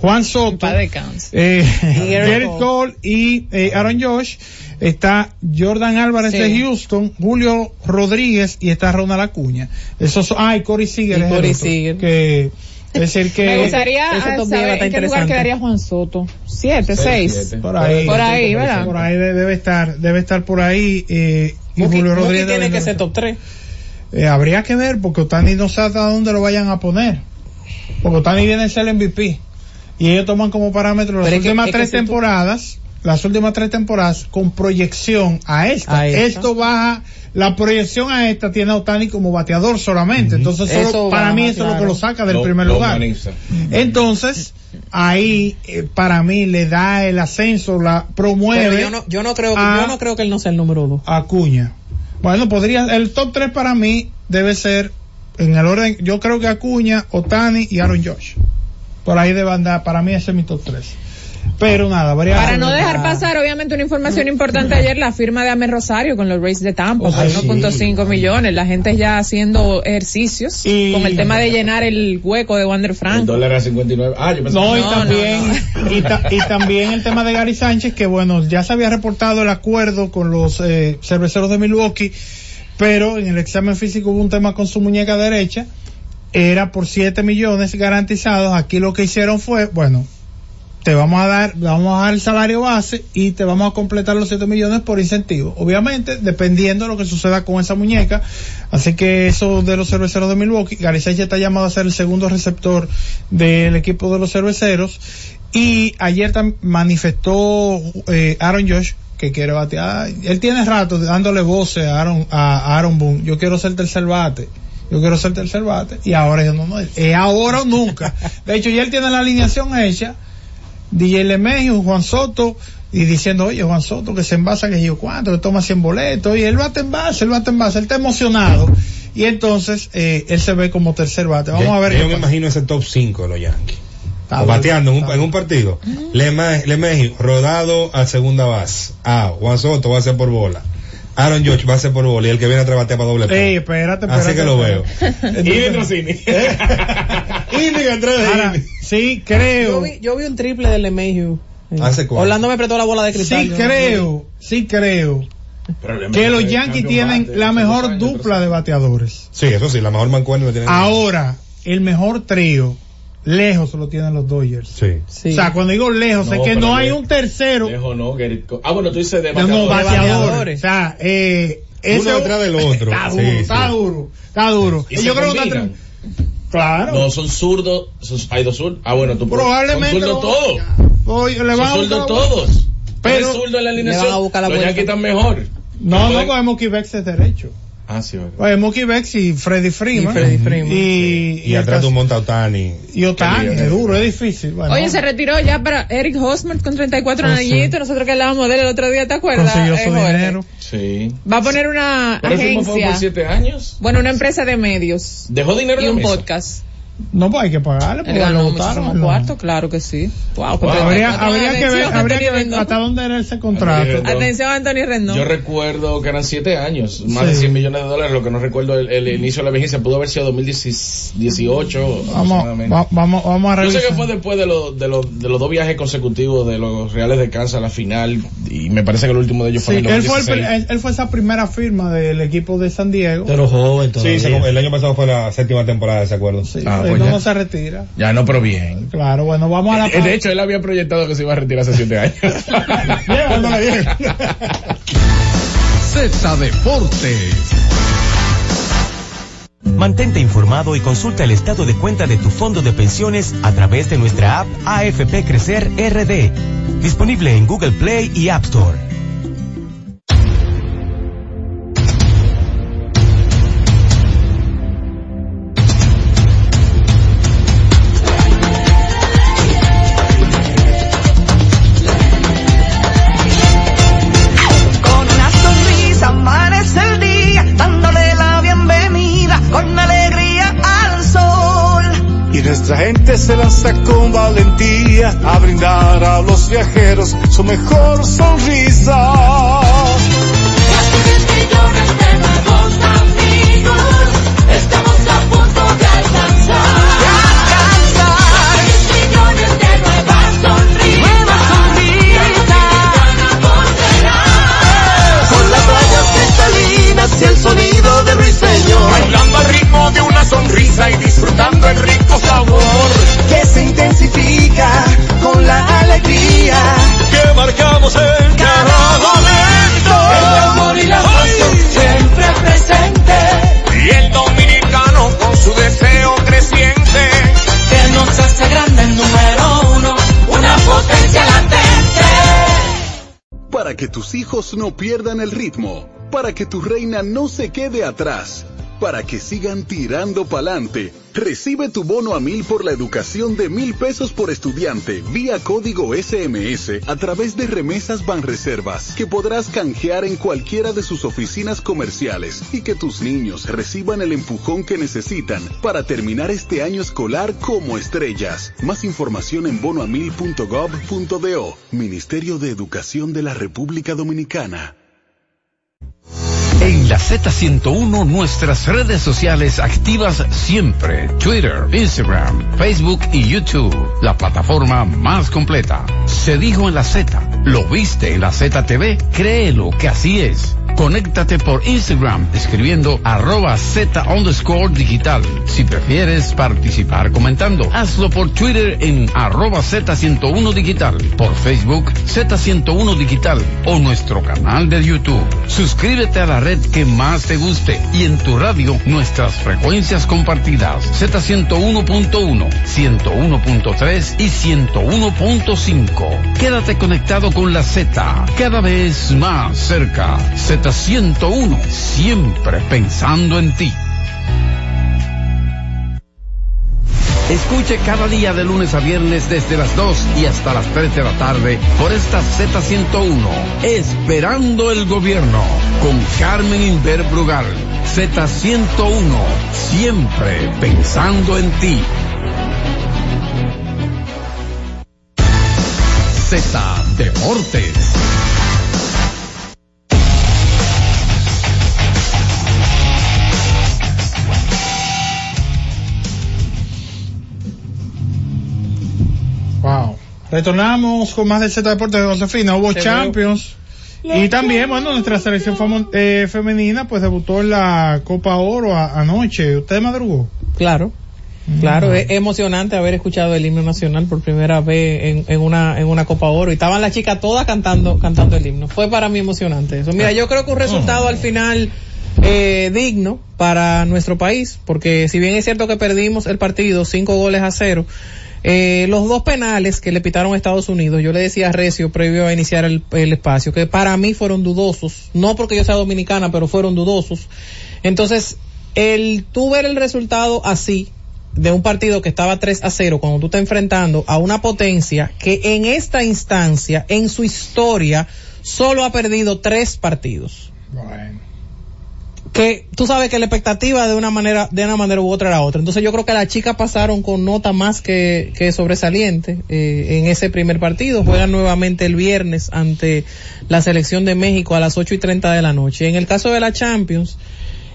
Juan Soto, eh, Garrett Cole. Y eh, Aaron Josh. Está Jordan Álvarez Sí. de Houston, Julio Rodríguez y está Ronald Acuña. Esos son, ah, y Corey Seager. Y es el Corey otro, Seager. Que, es decir que. Me gustaría ese top 10 va a saber en qué lugar quedaría Juan Soto. Siete, Seis, seis. siete. Por ahí. Por ahí, ¿verdad? Por ahí de- debe estar, debe estar por ahí, eh, y Mookie, Julio Rodríguez. tiene que ser top 3. Eh, habría que ver porque Otani no sabe a dónde lo vayan a poner. Porque Otani viene a ser el MVP. Y ellos toman como parámetro las Pero es que- últimas que tres tú- temporadas, las últimas tres temporadas con proyección a esta. A esta. Esto baja, la proyección a esta tiene a Otani como bateador solamente. Entonces, solo- Eso para baja, mí eso es lo que lo saca del Lo- primer lo lugar. Entonces, ahí eh, para mí le da el ascenso, la Pero promueve yo no, yo no creo, a- yo no creo que él no sea el número 2. a Acuña. Bueno, podría, el top 3 para mí debe ser en el orden, yo creo que Acuña, Otani y Aaron Josh. Por ahí debe andar, para mí ese es mi top 3. Pero nada, habría Para no dejar pasar, obviamente, una información importante ayer, la firma de Amer Rosario con los Rays de Tampa, por Ay, 1.5 millones. La gente ya haciendo ejercicios Y- con el tema de llenar el hueco de Wander El Franco. dólar a 59. Ah, yo pensé No, y No, también, no, Y, ta- y también el tema de Gary Sánchez, que bueno, ya se había reportado el acuerdo con los eh, cerveceros de Milwaukee, pero en el examen físico hubo un tema con su muñeca derecha, era por 7 millones garantizados, aquí lo que hicieron fue, bueno, te vamos a dar, vamos a dar el salario base y te vamos a completar los 7 millones por incentivo. Obviamente, dependiendo de lo que suceda con esa muñeca. Así que eso de los cerveceros de Milwaukee, Sánchez está llamado a ser el segundo receptor del equipo de los cerveceros. Y ayer manifestó eh, Aaron Josh que quiere batear. Él tiene rato dándole voces a Aaron, a Aaron Boone. Yo quiero ser tercer bate. Yo quiero ser tercer bate. Y ahora yo no, no. Es ahora o nunca. De hecho, ya él tiene la alineación hecha. DJ Lemegio, Juan Soto, y diciendo, oye, Juan Soto, que se envasa, que yo cuánto, que toma 100 boletos, y él bate en base, él bate en base, él está emocionado. Y entonces, eh, él se ve como tercer bate. Vamos Yo- a ver. Yo me pasa. imagino ese top 5 de los Yankees. Bateando en un, en un partido. Leme- Lemegio, rodado a segunda base. Ah, Juan Soto va a ser por bola. Aaron George va a ser por bola y el que viene atrás batea para doble. Ey, espérate, espérate. Así que lo veo. Y dentro cine. Indica atrás de Ahora, Indy. sí, Yo creo. vi, yo vi un triple de LeMahieu. ¿Hace cuánto? Orlando me prestó la bola de cristal. Sí yo- creo, sí creo que los Yankees tienen la mejor dupla de bateadores. Sí, eso sí, la mejor mancuerna tienen. Ahora, el mejor trío, lejos lo tienen los Dodgers. Sí. Sí. O sea, cuando digo lejos, No, es que no hay le- un tercero. Lejos no, Gerrit Cole. Ah, bueno, tú dices de No, no, bateadores. bateadores. bateadores. O sea, eh, ese- Uno detrás del otro. Está Sí, duro, sí. está duro, está duro. Y Y yo creo que está Claro. No, son zurdos. son- hay dos zurdos. Ah, bueno, tú Probablemente Son zurdos todos. Le Son van zurdos todos. Pero- Pero zurdo en la alineación. los. Yankees están mejor. No, no, Mookie Betts es derecho. Ah, sí, verdad. Oye, Mookie Betts y Freddy Freeman. Y Freddie Freeman. Y, Y atrás de un monta Otani. y Otani, es duro, es difícil. Bueno, Oye, se retiró ya para Eric Hosmer con 34 Oh, sí. añitos. Nosotros que hablábamos de él el otro día, ¿te acuerdas? consiguió Eh, su Jorge? dinero. Sí. Va a poner una Pero fue por agencia. siete años. Bueno, una empresa de medios. Dejó dinero Y en la un mesa. podcast. No, pues hay que pagarle porque ganó lo votaron. ¿no? cuartos, claro que sí. Wow, Habría, cuatro habría años que ver, habría que ver hasta dónde era ese contrato. Atención a Anthony Rendón. Yo recuerdo que eran 7 años, más Sí. de 100 millones de dólares, lo que no recuerdo el, el inicio de la vigencia, pudo haber sido 2018 Vamos, va- vamos, vamos a Yo sé revisar. que fue después de, los de, los de los dos viajes consecutivos de los Reales de Kansas a la final, y me parece que el último de ellos fue Sí, en el él fue, el 2016. pri- él, él fue esa primera firma del equipo de San Diego. Pero joven Sí, se- el año pasado fue la séptima temporada de ese acuerdo. Sí, Ah, pues no, ya. no se retira. Ya no, pero bien. Claro, bueno, vamos a la Eh, De hecho, él había proyectado que se iba a retirar hace 7 años. Z Deportes. Mantente informado y consulta el estado de cuenta de tu fondo de pensiones a través de nuestra app AFP Crecer RD, disponible en Google Play y App Store. Nuestra gente se lanza con valentía a brindar a los viajeros su mejor sonrisa. Casi 10 millones de nuevos amigos, estamos a punto de alcanzar. alcanzar. 10 millones de nuevas sonrisas. Nuevas sonrisas. Con las rayas cristalinas y el sonido de ruiseñor. Bailando sonrisa y disfrutando el rico sabor. Que se intensifica con la alegría. Que marcamos en cada momento. El amor y la pasión siempre presente. Y el dominicano con su deseo creciente. Que nos hace grande el número uno, una potencia latente. Para que tus hijos no pierdan el ritmo, para que tu reina no se quede atrás, para que sigan tirando pa'lante, recibe tu bono a mil por la educación de mil pesos por estudiante vía código SMS a través de remesas Banreservas que podrás canjear en cualquiera de sus oficinas comerciales y que tus niños reciban el empujón que necesitan para terminar este año escolar como estrellas. Más información en bonoamil.gov.do. Ministerio de Educación de la República Dominicana. En la Z101 nuestras redes sociales activas siempre. Twitter, Instagram, Facebook y YouTube. La plataforma más completa. Se dijo en la Z. ¿Lo viste en la ZTV? Créelo que así es. Conéctate por Instagram escribiendo arroba Z underscore digital. Si prefieres participar comentando, hazlo por Twitter en arroba Z101 digital, por Facebook Z101 digital o nuestro canal de YouTube. Suscríbete a la red que más te guste y en tu radio nuestras frecuencias compartidas Z101.1, 101.3 y 101.5. Quédate conectado con la Z, cada vez más cerca. Z101, siempre pensando en ti. Escuche cada día de lunes a viernes desde las 2 y hasta las 3 de la tarde por esta Z101, Esperando el Gobierno, con Carmen Inver Brugal. Z101, siempre pensando en ti. Z Deportes. Wow. Retornamos con más del Z Deportes de Josefina. Hubo Se Champions. Y también, bueno, nuestra selección eh, femenina pues debutó en la Copa Oro a- anoche. ¿Usted madrugó? Claro. Claro, es emocionante haber escuchado el himno nacional por primera vez en, en una en una Copa Oro y estaban las chicas todas cantando cantando el himno. Fue para mí emocionante eso. Mira, yo creo que un resultado al final eh, digno para nuestro país, porque si bien es cierto que perdimos el partido cinco goles a cero, eh, los dos penales que le pitaron a Estados Unidos, yo le decía a Recio previo a iniciar el, el espacio, que para mí fueron dudosos, no porque yo sea dominicana, pero fueron dudosos. Entonces, el tú ver el resultado así, de un partido que estaba 3 a 0, cuando tú estás enfrentando a una potencia que en esta instancia, en su historia, solo ha perdido tres partidos. Bueno. que tú sabes que la expectativa de una manera de una manera u otra era otra entonces yo creo que las chicas pasaron con nota más que, que sobresaliente eh, en ese primer partido juegan nuevamente el viernes ante la selección de México a las 8 y 30 de la noche en el caso de la Champions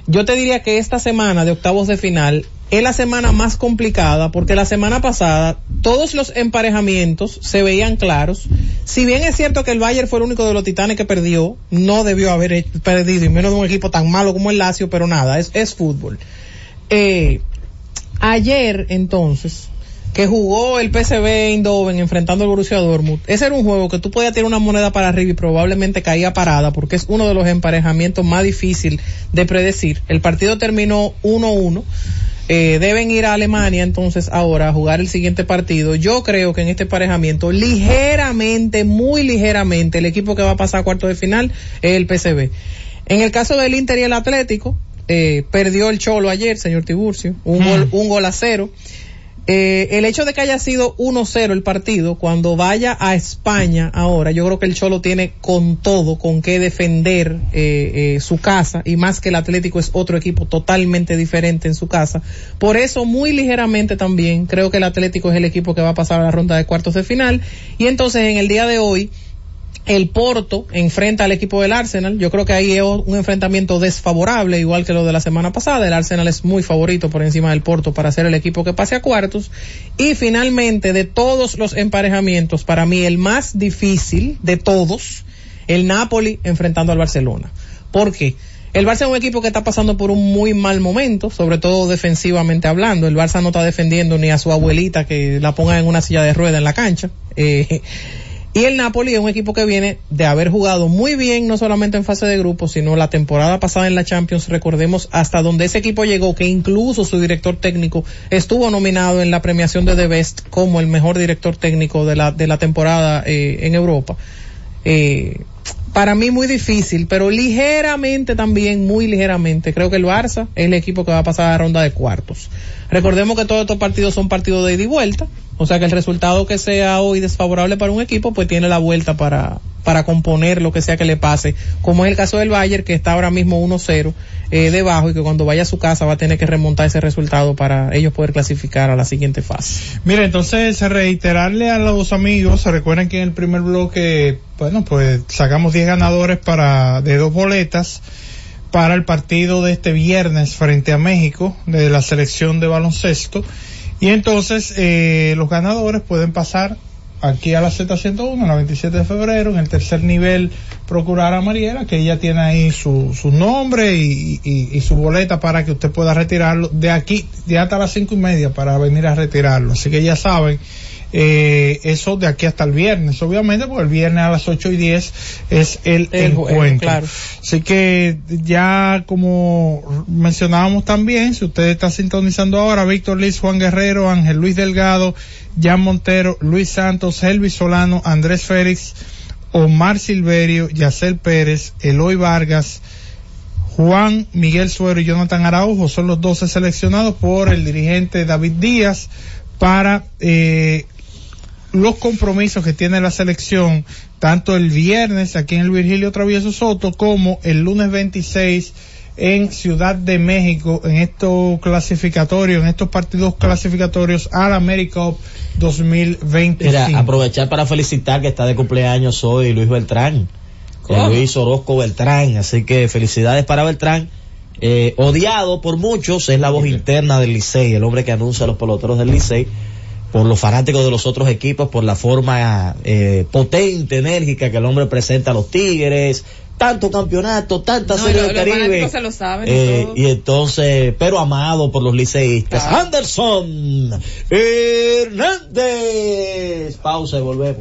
yo te diría que esta semana de octavos de final es la semana más complicada porque la semana pasada todos los emparejamientos se veían claros. Si bien es cierto que el Bayern fue el único de los titanes que perdió, no debió haber perdido, y menos de un equipo tan malo como el Lazio, pero nada, es, es fútbol. Eh, ayer entonces, que jugó el PSV Eindhoven enfrentando al Borussia Dortmund, ese era un juego que tú podías tirar una moneda para arriba y probablemente caía parada porque es uno de los emparejamientos más difíciles de predecir. El partido terminó 1-1. Eh, deben ir a Alemania entonces ahora a jugar el siguiente partido. Yo creo que en este emparejamiento, ligeramente, muy ligeramente, el equipo que va a pasar a cuarto de final es el PSV. En el caso del Inter y el Atlético, eh, perdió el Cholo ayer, señor Tiburcio, un, gol, un gol a cero. Eh, el hecho de que haya sido 1-0 el partido, cuando vaya a España ahora, yo creo que el Cholo tiene con todo, con qué defender eh, eh, su casa, y más que el Atlético es otro equipo totalmente diferente en su casa. Por eso, muy ligeramente también, creo que el Atlético es el equipo que va a pasar a la ronda de cuartos de final. Y entonces, en el día de hoy, el Porto enfrenta al equipo del Arsenal. Yo creo que ahí es un enfrentamiento desfavorable, igual que lo de la semana pasada. El Arsenal es muy favorito por encima del Porto para ser el equipo que pase a cuartos. Y finalmente, de todos los emparejamientos, para mí el más difícil de todos, el Napoli enfrentando al Barcelona. ¿Por qué? El Barça es un equipo que está pasando por un muy mal momento, sobre todo defensivamente hablando. El Barça no está defendiendo ni a su abuelita que la ponga en una silla de rueda en la cancha. Eh, y el Napoli es un equipo que viene de haber jugado muy bien, no solamente en fase de grupo, sino la temporada pasada en la Champions. Recordemos hasta donde ese equipo llegó, que incluso su director técnico estuvo nominado en la premiación de The Best como el mejor director técnico de la, de la temporada eh, en Europa. Eh, para mí muy difícil, pero ligeramente también, muy ligeramente. Creo que el Barça es el equipo que va a pasar a la ronda de cuartos. Recordemos que todos estos partidos son partidos de ida y vuelta, o sea que el resultado que sea hoy desfavorable para un equipo, pues tiene la vuelta para, para componer lo que sea que le pase, como es el caso del Bayern, que está ahora mismo 1-0 eh, debajo y que cuando vaya a su casa va a tener que remontar ese resultado para ellos poder clasificar a la siguiente fase. Mira, entonces reiterarle a los amigos, se recuerden que en el primer bloque, bueno, pues sacamos 10 ganadores para de dos boletas para el partido de este viernes frente a México de la selección de baloncesto. Y entonces eh, los ganadores pueden pasar aquí a la Z101, en la 27 de febrero, en el tercer nivel, procurar a Mariela, que ella tiene ahí su, su nombre y, y, y su boleta para que usted pueda retirarlo de aquí, de hasta las cinco y media para venir a retirarlo. Así que ya saben, eh, eso de aquí hasta el viernes, obviamente, porque el viernes a las 8 y 10 es el, encuentro. claro. Así que ya como mencionábamos también, si usted está sintonizando ahora, Víctor Liz, Juan Guerrero, Ángel Luis Delgado, Jan Montero, Luis Santos, Elvis Solano, Andrés Félix, Omar Silverio, Yacel Pérez, Eloy Vargas, Juan Miguel Suero y Jonathan Araujo son los 12 seleccionados por el dirigente David Díaz para eh, los compromisos que tiene la selección tanto el viernes aquí en el Virgilio Travieso Soto como el lunes 26 en Ciudad de México en estos clasificatorios, en estos partidos clasificatorios al America Cup 2025. Mira, aprovechar para felicitar que está de cumpleaños hoy Luis Beltrán. Eh, Luis Orozco Beltrán. Así que felicidades para Beltrán. Eh, odiado por muchos, es la voz interna del Licey, el hombre que anuncia a los peloteros del Licey, por los fanáticos de los otros equipos, por la forma eh, potente, enérgica que el hombre presenta a los Tigres, tanto campeonato, tanta No, serie lo- del Caribe. fanáticos se lo saben y Eh, y entonces, pero amado por los liceístas. Anderson Hernández. Pausa y volvemos.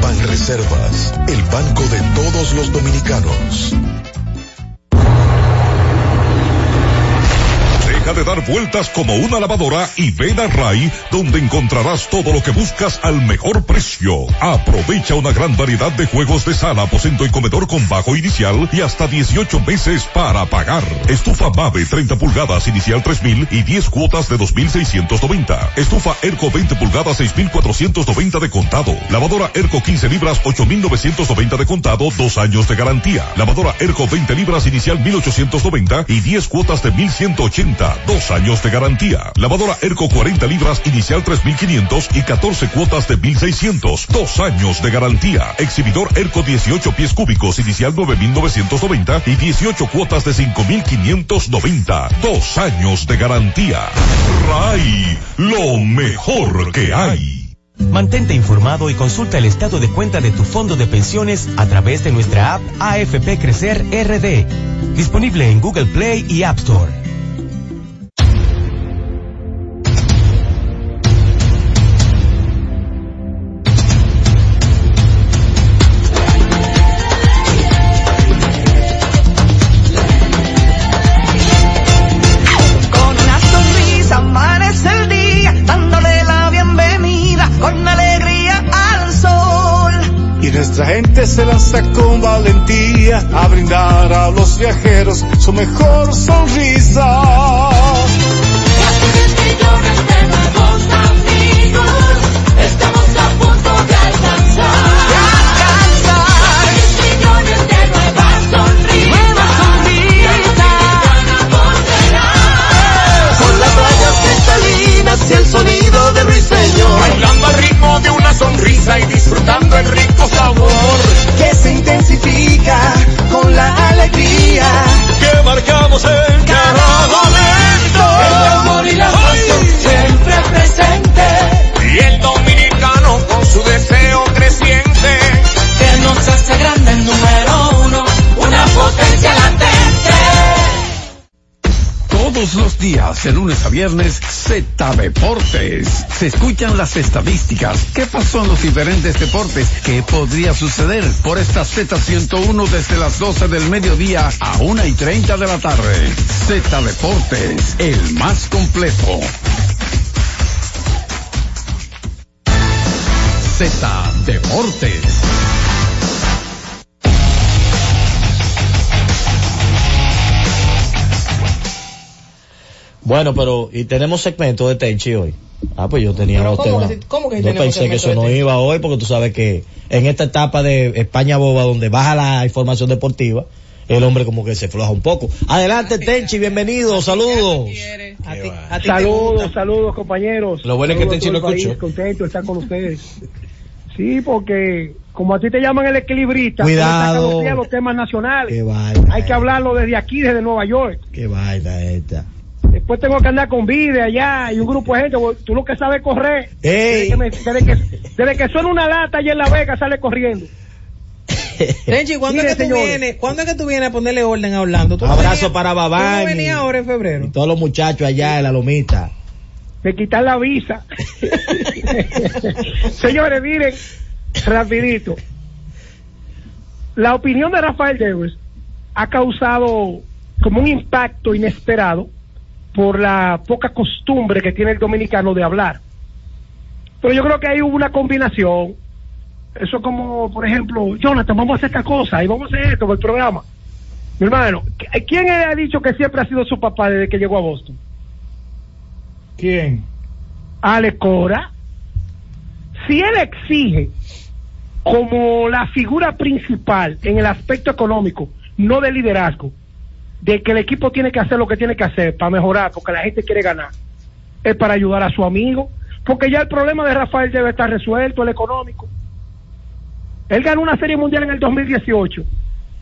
Banreservas, el banco de todos los dominicanos. Deja de dar vueltas como una lavadora y ven a RAI, donde encontrarás todo lo que buscas al mejor precio. Aprovecha una gran variedad de juegos de sala, aposento y comedor con bajo inicial y hasta 18 meses para pagar. Estufa Mave 30 pulgadas inicial 3000 y 10 cuotas de 2690. Estufa Erco 20 pulgadas 6490 de contado. Lavadora Erco 15 libras 8990 de contado, dos años de garantía. Lavadora Erco 20 libras inicial 1890 y 10 cuotas de 1180 dos años de garantía. Lavadora Erco 40 libras inicial 3500 y 14 cuotas de 1600, dos años de garantía. Exhibidor Erco 18 pies cúbicos inicial 9990 y 18 cuotas de 5590, dos años de garantía. RAI, lo mejor que hay. Mantente informado y consulta el estado de cuenta de tu fondo de pensiones a través de nuestra app AFP Crecer RD, disponible en Google Play y App Store. Nuestra gente se lanza con valentía a brindar a los viajeros su mejor sonrisa. Sonrisa y disfrutando el rico sabor. Que se intensifica con la alegría. Que marcamos en cada momento. El amor y la pasión siempre presente. Y el dominicano con su deseo creciente. Que nos hace grande el número uno. Una potencia. Todos los días, de lunes a viernes, Z Deportes. Se escuchan las estadísticas. ¿Qué pasó en los diferentes deportes? ¿Qué podría suceder? Por esta Z101 desde las 12 del mediodía a 1 y 30 de la tarde. Z Deportes, el más completo. Z Deportes. Bueno, pero, y tenemos segmento de Tenchi hoy. Ah, pues yo tenía los ¿cómo temas. que cómo que yo pensé que eso no Tenchi? iba hoy, porque tú sabes que en esta etapa de España Boba, donde baja la información deportiva, el hombre como que se floja un poco. Adelante, Tenchi, bienvenido, saludos. Saludos, saludos compañeros. Lo bueno es que a Tenchi lo escuchó. Contento de estar con ustedes. Sí, porque como a ti te llaman el equilibrista, le Cuidado. a los temas nacionales. Qué vaina, Hay que hablarlo desde aquí, desde Nueva York. qué vaina esta. Después tengo que andar con Vide allá y un grupo de gente. Tú lo que sabes correr. Desde que, me- desde que, desde que suena una lata allá en La Vega sale corriendo. Tenchi, ¿cuándo Mire, es que tú señores. vienes? ¿Cuándo es que tú vienes a ponerle orden a Orlando? ¿Tú no Abrazo venías- para ¿Tú Babán. no venías ahora en febrero? Y todos los muchachos allá en la lomita. de quitar la visa. Señores, miren, rapidito. La opinión de Rafael Devers ha causado como un impacto inesperado por la poca costumbre que tiene el dominicano de hablar. Pero yo creo que ahí hubo una combinación. Eso como, por ejemplo, Jonathan, vamos a hacer esta cosa y vamos a hacer esto con el programa. Mi hermano, ¿quién ha dicho que siempre ha sido su papá desde que llegó a Boston? ¿Quién? Ale Cora, si él exige como la figura principal en el aspecto económico, no de liderazgo, de que el equipo tiene que hacer lo que tiene que hacer para mejorar, porque la gente quiere ganar, es para ayudar a su amigo, porque ya el problema de Rafael debe estar resuelto, el económico. Él ganó una serie mundial en el 2018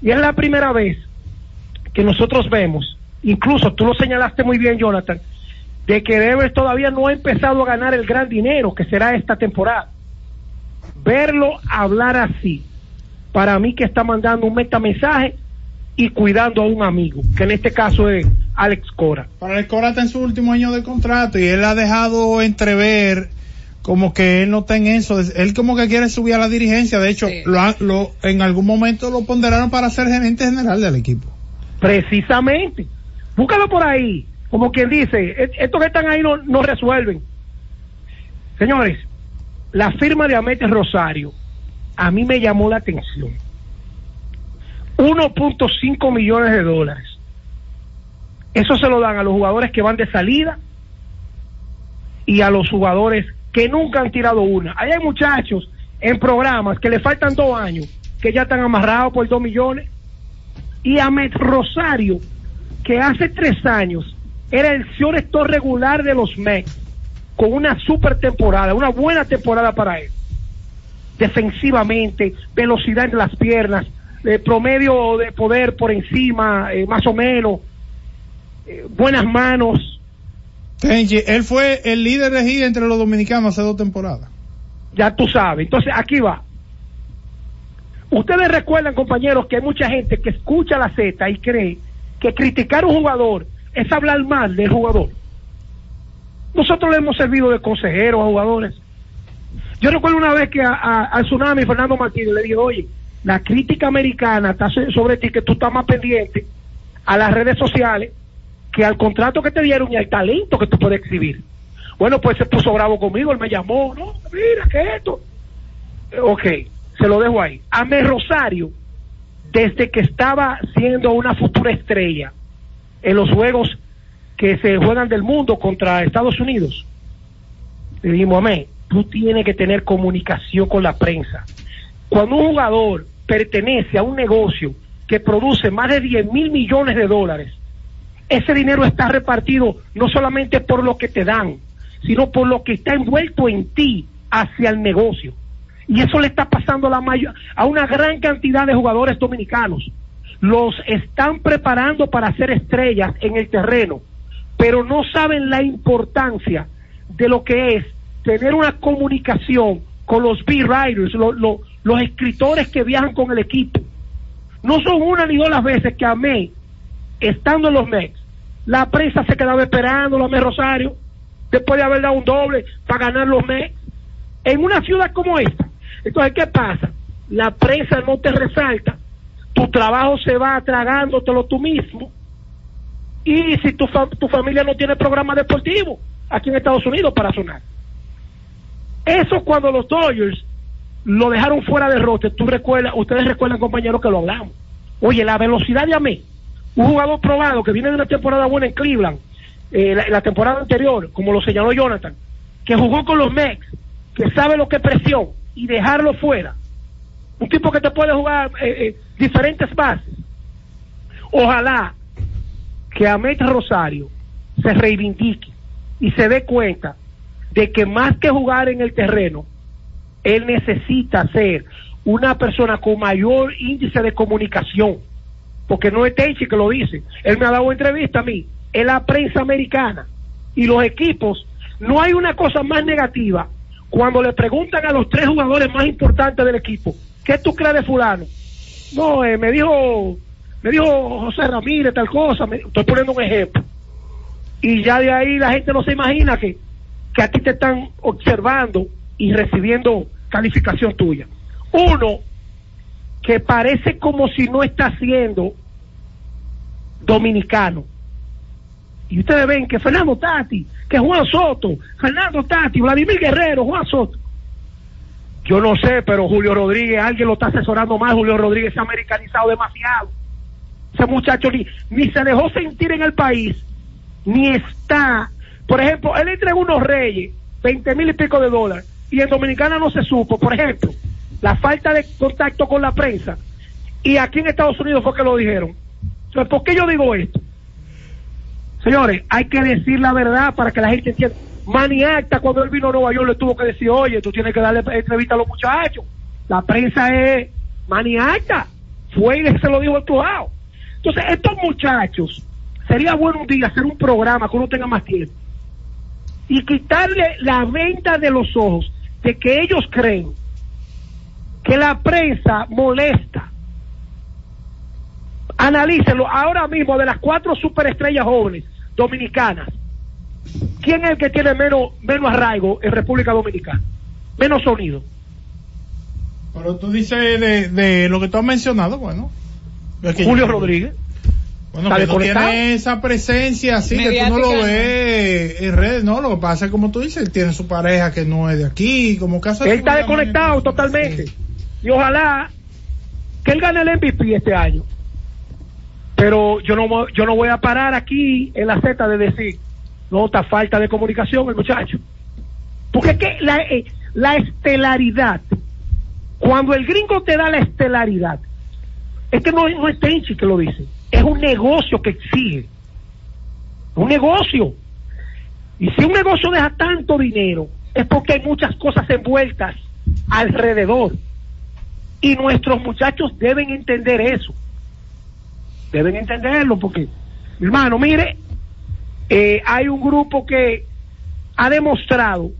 y es la primera vez que nosotros vemos, incluso tú lo señalaste muy bien, Jonathan, de que Devers todavía no ha empezado a ganar el gran dinero que será esta temporada. Verlo hablar así, para mí que está mandando un metamensaje y cuidando a un amigo, que en este caso es Alex Cora. Para el Cora está en su último año de contrato y él ha dejado entrever como que él no está en eso. Él como que quiere subir a la dirigencia. De hecho, lo, en algún momento lo ponderaron para ser gerente general del equipo. Precisamente. Búscalo por ahí. Como quien dice, "E- estos que están ahí no, no resuelven. Señores, la firma de Ametes Rosario a mí me llamó la atención. 1.5 millones de dólares. Eso se lo dan a los jugadores que van de salida y a los jugadores que nunca han tirado una. Ahí hay muchachos en programas que le faltan dos años, que ya están amarrados por dos millones. Y Ahmed Rosario, que hace tres años era el shortstop regular de los Mets, con una super temporada, una buena temporada para él. Defensivamente, velocidad en las piernas, eh, promedio de poder por encima, eh, más o menos, eh, buenas manos. Kenji, él fue el líder de gira entre los dominicanos hace dos temporadas. ya tú sabes. Entonces, aquí va. Ustedes recuerdan, compañeros, que hay mucha gente que escucha la Z y cree que criticar a un jugador es hablar mal del jugador. Nosotros le hemos servido de consejeros a jugadores. Yo recuerdo una vez que a, a- al Tsunami, Fernando Martínez, le dije, oye, la crítica americana está so- sobre ti, que tú estás más pendiente a las redes sociales que al contrato que te dieron y al talento que tú puedes exhibir. Bueno, pues se puso bravo conmigo, él me llamó, no, mira, que esto. Eh, Ok, se lo dejo ahí. Ame Rosario, desde que estaba siendo una futura estrella en los juegos que se juegan del mundo contra Estados Unidos, le dijimos, Amé, tú tienes que tener comunicación con la prensa. Cuando un jugador pertenece a un negocio que produce más de 10 mil millones de dólares, ese dinero está repartido no solamente por lo que te dan, sino por lo que está envuelto en ti hacia el negocio. Y eso le está pasando a, la mayor, a una gran cantidad de jugadores dominicanos. Los están preparando para ser estrellas en el terreno, pero no saben la importancia de lo que es tener una comunicación con los B-Writers, lo- lo- los escritores que viajan con el equipo. No son una ni dos las veces que a mí estando en los Mets, la prensa se quedaba esperando a Mets Rosario, después de haber dado un doble para ganar los Mets, en una ciudad como esta. Entonces, ¿qué pasa? La prensa no te resalta, tu trabajo se va tragándotelo tú mismo, y si tu, fa- tu familia no tiene programa deportivo aquí en Estados Unidos para sonar. Eso cuando los Dodgers lo dejaron fuera de rote, tú recuerdas, ustedes recuerdan compañeros que lo hablamos. Oye, la velocidad de Amé, un jugador probado que viene de una temporada buena en Cleveland, eh, la, temporada anterior, como lo señaló Jonathan, que jugó con los Mets, que sabe lo que es presión y dejarlo fuera. Un tipo que te puede jugar eh, eh, diferentes bases. Ojalá que Amet Rosario se reivindique y se dé cuenta de que más que jugar en el terreno, él necesita ser una persona con mayor índice de comunicación, porque no es Tenchi que lo dice, él me ha dado entrevista a mí, en la prensa americana y los equipos, no hay una cosa más negativa cuando le preguntan a los tres jugadores más importantes del equipo, ¿qué tú crees de fulano? No, eh, me dijo, me dijo José Ramírez tal cosa, me- estoy poniendo un ejemplo. Y ya de ahí la gente no se imagina que, que a ti te están observando y recibiendo calificación tuya. Uno, que parece como si no está siendo dominicano. Y ustedes ven que Fernando Tati, que Juan Soto, Fernando Tati, Vladimir Guerrero, Juan Soto. Yo no sé, pero Julio Rodríguez, alguien lo está asesorando más. Julio Rodríguez se ha americanizado demasiado. Ese muchacho ni, ni se dejó sentir en el país, ni está. Por ejemplo, él entregó unos reyes, 20 mil y pico de dólares, y en Dominicana no se supo. Por ejemplo, la falta de contacto con la prensa. Y aquí en Estados Unidos fue que lo dijeron. Entonces, ¿por qué yo digo esto? Señores, hay que decir la verdad para que la gente entienda. Manny Acta, cuando él vino a Nueva York, le tuvo que decir, oye, tú tienes que darle entrevista a los muchachos. La prensa es Manny Acta. Fue y se lo dijo el lado. Entonces, estos muchachos, sería bueno un día hacer un programa que uno tenga más tiempo y quitarle la venta de los ojos de que ellos creen que la prensa molesta. Analícenlo ahora mismo de las cuatro superestrellas jóvenes dominicanas. ¿Quién es el que tiene menos, menos arraigo en República Dominicana? Menos sonido. Pero tú dices de, de lo que tú has mencionado, bueno. es que Julio yo- Rodríguez. Bueno, que no tiene esa presencia así que tú no lo ves en redes, no, lo que pasa es como tú dices, él tiene su pareja que no es de aquí, como caso de Él está desconectado totalmente. Y ojalá que él gane el MVP este año. Pero yo no, yo no voy a parar aquí en la Z de decir, no, está falta de comunicación el muchacho. Porque es que la, eh, la estelaridad, cuando el gringo te da la estelaridad, es que no, no es Tenchi que lo dice, es un negocio que exige. Un negocio. Y si un negocio deja tanto dinero, es porque hay muchas cosas envueltas alrededor. Y nuestros muchachos deben entender eso. Deben entenderlo porque, hermano, mire, eh, hay un grupo que ha demostrado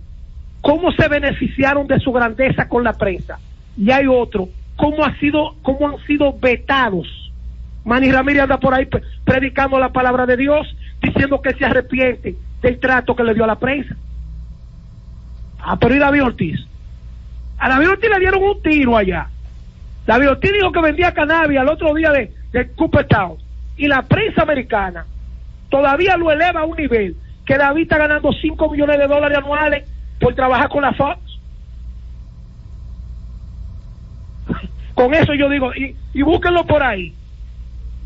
cómo se beneficiaron de su grandeza con la prensa. Y hay otro, cómo, ha sido, cómo han sido vetados. Manny Ramírez anda por ahí pre- predicando la palabra de Dios, diciendo que se arrepiente del trato que le dio a la prensa. Ah, pero ¿y David Ortiz? A David Ortiz le dieron un tiro allá. David Ortiz dijo que vendía cannabis al otro día de, de Cooperstown. Y la prensa americana todavía lo eleva a un nivel que David está ganando 5 millones de dólares anuales por trabajar con la Fox. Con eso yo digo, y, y búsquenlo por ahí.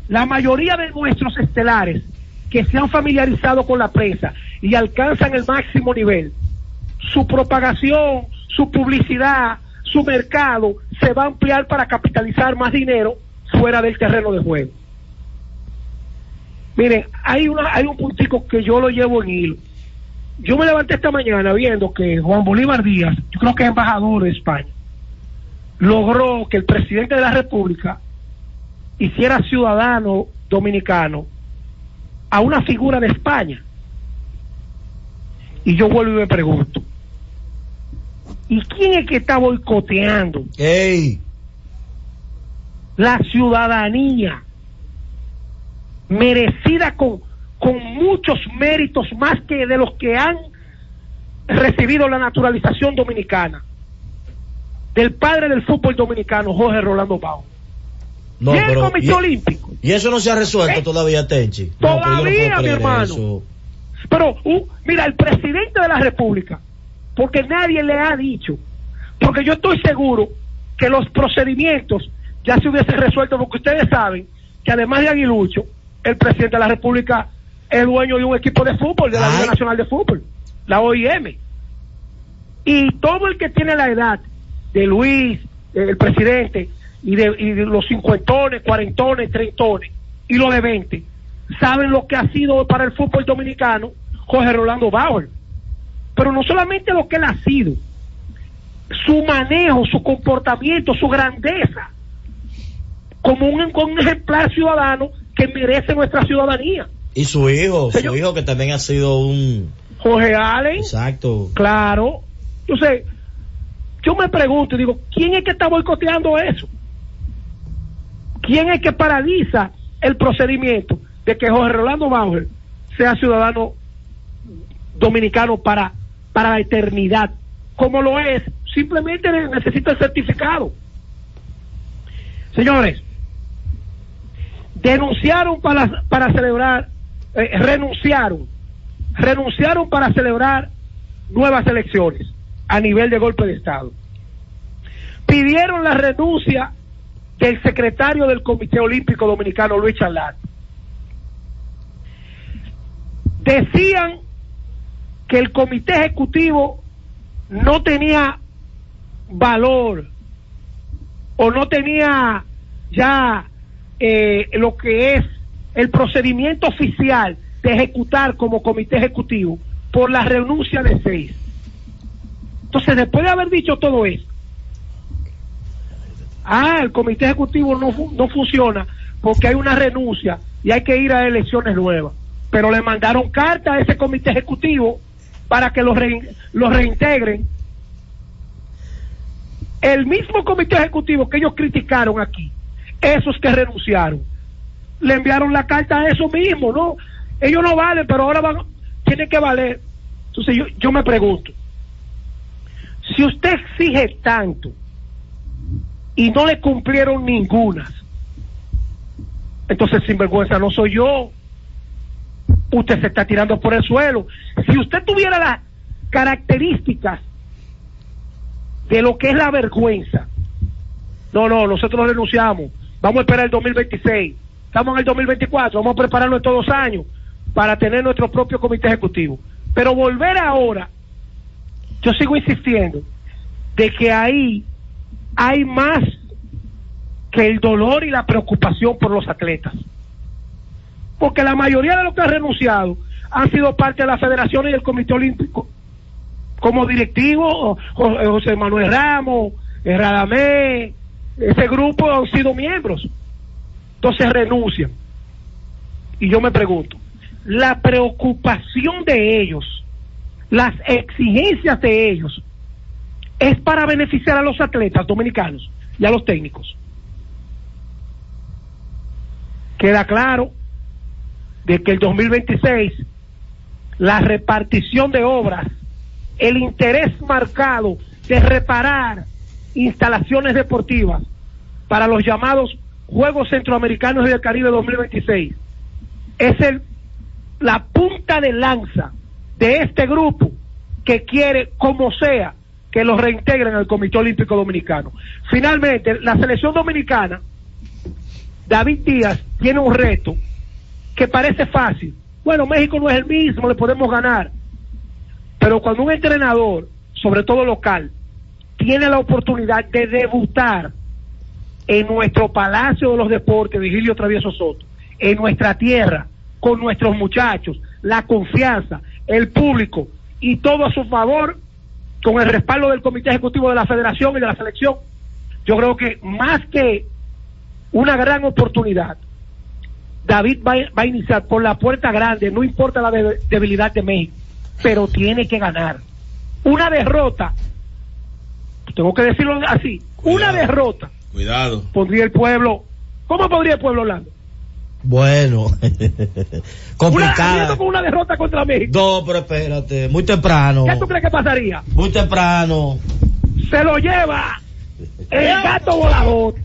La mayoría de nuestros estelares que se han familiarizado con la prensa y alcanzan el máximo nivel, su propagación, su publicidad, su mercado se va a ampliar para capitalizar más dinero fuera del terreno de juego. Miren, hay, una, hay un puntico que yo lo llevo en hilo. Yo me levanté esta mañana viendo que Juan Bolívar Díaz, yo creo que es embajador de España, logró que el presidente de la República hiciera ciudadano dominicano a una figura de España. Y yo vuelvo y me pregunto, ¿y quién es que está boicoteando la ciudadanía merecida con, con muchos méritos más que de los que han recibido la naturalización dominicana? Del padre del fútbol dominicano, Jorge Rolando Bau. No, y el pero- Comité y- Olímpico. Y eso no se ha resuelto Eh, todavía, Tenchi. No Todavía, mi hermano. eso. Pero, uh, mira, el presidente de la República, porque nadie le ha dicho, porque yo estoy seguro que los procedimientos ya se hubiesen resuelto, porque ustedes saben que además de Aguilucho, el presidente de la República es dueño de un equipo de fútbol, de la Liga Nacional de Fútbol, la OIM. Y todo el que tiene la edad de Luis, el presidente, y de, y de los cincuentones, cuarentones, treintones, y los de 20, saben lo que ha sido para el fútbol dominicano Jorge Rolando Bauer. Pero no solamente lo que él ha sido, su manejo, su comportamiento, su grandeza, como un, como un ejemplar ciudadano que merece nuestra ciudadanía. Y su hijo, su hijo que también ha sido un... Jorge Allen, Exacto. claro. Entonces, yo me pregunto y digo, ¿quién es que está boicoteando eso? ¿Quién es que paraliza el procedimiento de que Jorge Rolando Bauer sea ciudadano dominicano para, para la eternidad? Como lo es, simplemente ne- necesita el certificado. Señores, denunciaron para, para celebrar, eh, renunciaron, renunciaron para celebrar nuevas elecciones a nivel de golpe de Estado. Pidieron la renuncia del secretario del Comité Olímpico Dominicano, Luis Charlat. Decían que el Comité Ejecutivo no tenía valor o no tenía ya eh, lo que es el procedimiento oficial de ejecutar como comité ejecutivo por la renuncia de seis. Entonces, después de haber dicho todo eso, ah, el comité ejecutivo no, no funciona porque hay una renuncia y hay que ir a elecciones nuevas. Pero le mandaron carta a ese comité ejecutivo para que los, re- los reintegren. el mismo comité ejecutivo que ellos criticaron aquí, esos que renunciaron, le enviaron la carta a eso mismo, ¿no? Ellos no valen, pero ahora van, tienen que valer. Entonces yo, yo me pregunto, si usted exige tanto y no le cumplieron ninguna, entonces sinvergüenza no soy yo. Usted se está tirando por el suelo. Si usted tuviera las características de lo que es la vergüenza, no, no, nosotros renunciamos. Vamos a esperar el 2026. Estamos en el 2024. Vamos a prepararnos todos los años para tener nuestro propio comité ejecutivo. Pero volver ahora, yo sigo insistiendo de que ahí hay más que el dolor y la preocupación por los atletas. Porque la mayoría de los que han renunciado han sido parte de la federación y del comité olímpico. Como directivo, Jo- José Manuel Ramos, eh, Radamé, ese grupo han sido miembros. Entonces renuncian. Y yo me pregunto, la preocupación de ellos, las exigencias de ellos, es para beneficiar a los atletas dominicanos y a los técnicos. Queda claro de que el 2026 la repartición de obras, el interés marcado de reparar instalaciones deportivas para los llamados Juegos Centroamericanos y del Caribe 2026 es el, la punta de lanza de este grupo que quiere, como sea, que los reintegren al Comité Olímpico Dominicano. Finalmente, la selección dominicana, David Díaz, tiene un reto que parece fácil. Bueno, México no es el mismo, le podemos ganar. Pero cuando un entrenador, sobre todo local, tiene la oportunidad de debutar en nuestro Palacio de los Deportes, Vigilio Travieso Soto, en nuestra tierra, con nuestros muchachos, la confianza, el público y todo a su favor, con el respaldo del Comité Ejecutivo de la Federación y de la Selección, yo creo que más que una gran oportunidad, David va, va a iniciar por la puerta grande, no importa la de- debilidad de México, pero tiene que ganar. Una derrota, tengo que decirlo así, una derrota Cuidado. pondría el pueblo, ¿cómo podría el pueblo Orlando? Bueno, haciendo con una derrota contra México. No, pero espérate, muy temprano. ¿Qué tú crees que pasaría? Muy temprano. Se lo lleva el gato volador.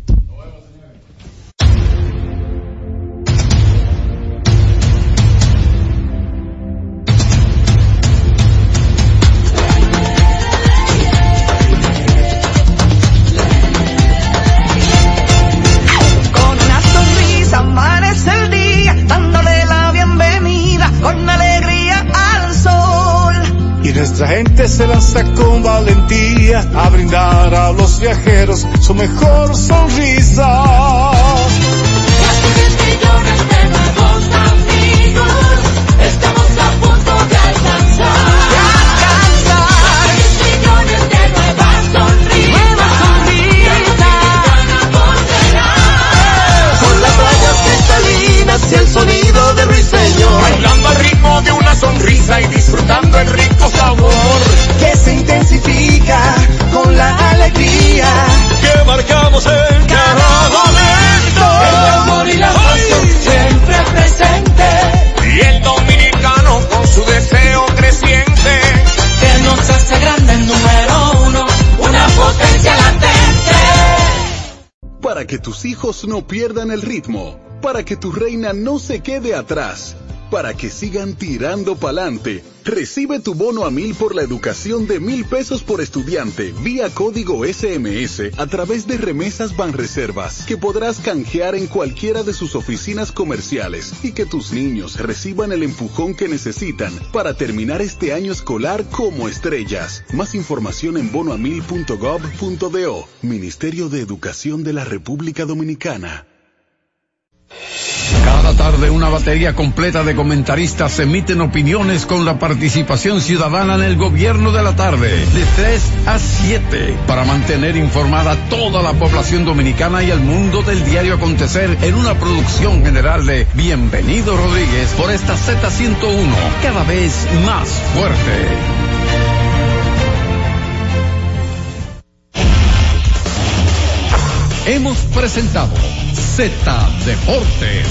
Nuestra gente se lanza con valentía a brindar a los viajeros su mejor sonrisa. millones de nuevos amigos, estamos a punto de alcanzar. De alcanzar. millones de nuevas sonrisas. Nuevas sonrisas. volverá. Con las rayas cristalinas y el disfrutando el rico sabor. Que se intensifica con la alegría. Que marcamos en cada momento. El amor y la pasión siempre presente. Y el dominicano con su deseo creciente. Que nos hace grande número uno, una potencia latente. Para que tus hijos no pierdan el ritmo, para que tu reina no se quede atrás, para que sigan tirando pa'lante, recibe tu bono a mil por la educación de mil pesos por estudiante vía código SMS a través de remesas Banreservas que podrás canjear en cualquiera de sus oficinas comerciales y que tus niños reciban el empujón que necesitan para terminar este año escolar como estrellas. Más información en bonoamil.gov.do, Ministerio de Educación de la República Dominicana. Cada tarde una batería completa de comentaristas emiten opiniones con la participación ciudadana en el gobierno de la tarde, de 3 a 7, para mantener informada toda la población dominicana y al mundo del diario acontecer en una producción general de Bienvenido Rodríguez por esta Z101, cada vez más fuerte. Hemos presentado Z Deportes.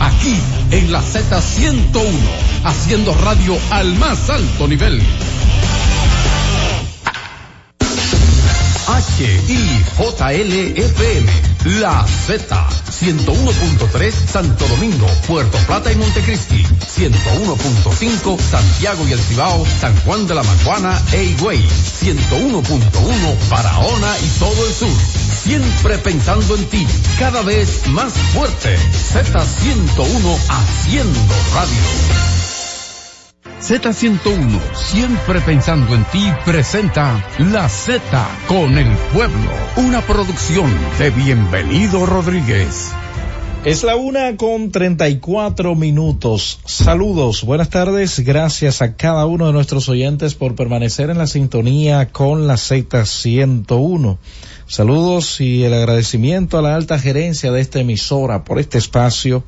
Aquí en la Z101, haciendo radio al más alto nivel. HIJLFM, La Z, 101.3 Santo Domingo, Puerto Plata y Montecristi, 101.5 Santiago y El Cibao, San Juan de la Maguana e Higüey, 101.1 Barahona y todo el sur. Siempre pensando en ti, cada vez más fuerte. Z101 haciendo radio. Z101, siempre pensando en ti, presenta La Z con el pueblo, una producción de Bienvenido Rodríguez. Es la una con treinta y cuatro minutos. Saludos, buenas tardes. Gracias a cada uno de nuestros oyentes por permanecer en la sintonía con la Z101. Saludos y el agradecimiento a la alta gerencia de esta emisora por este espacio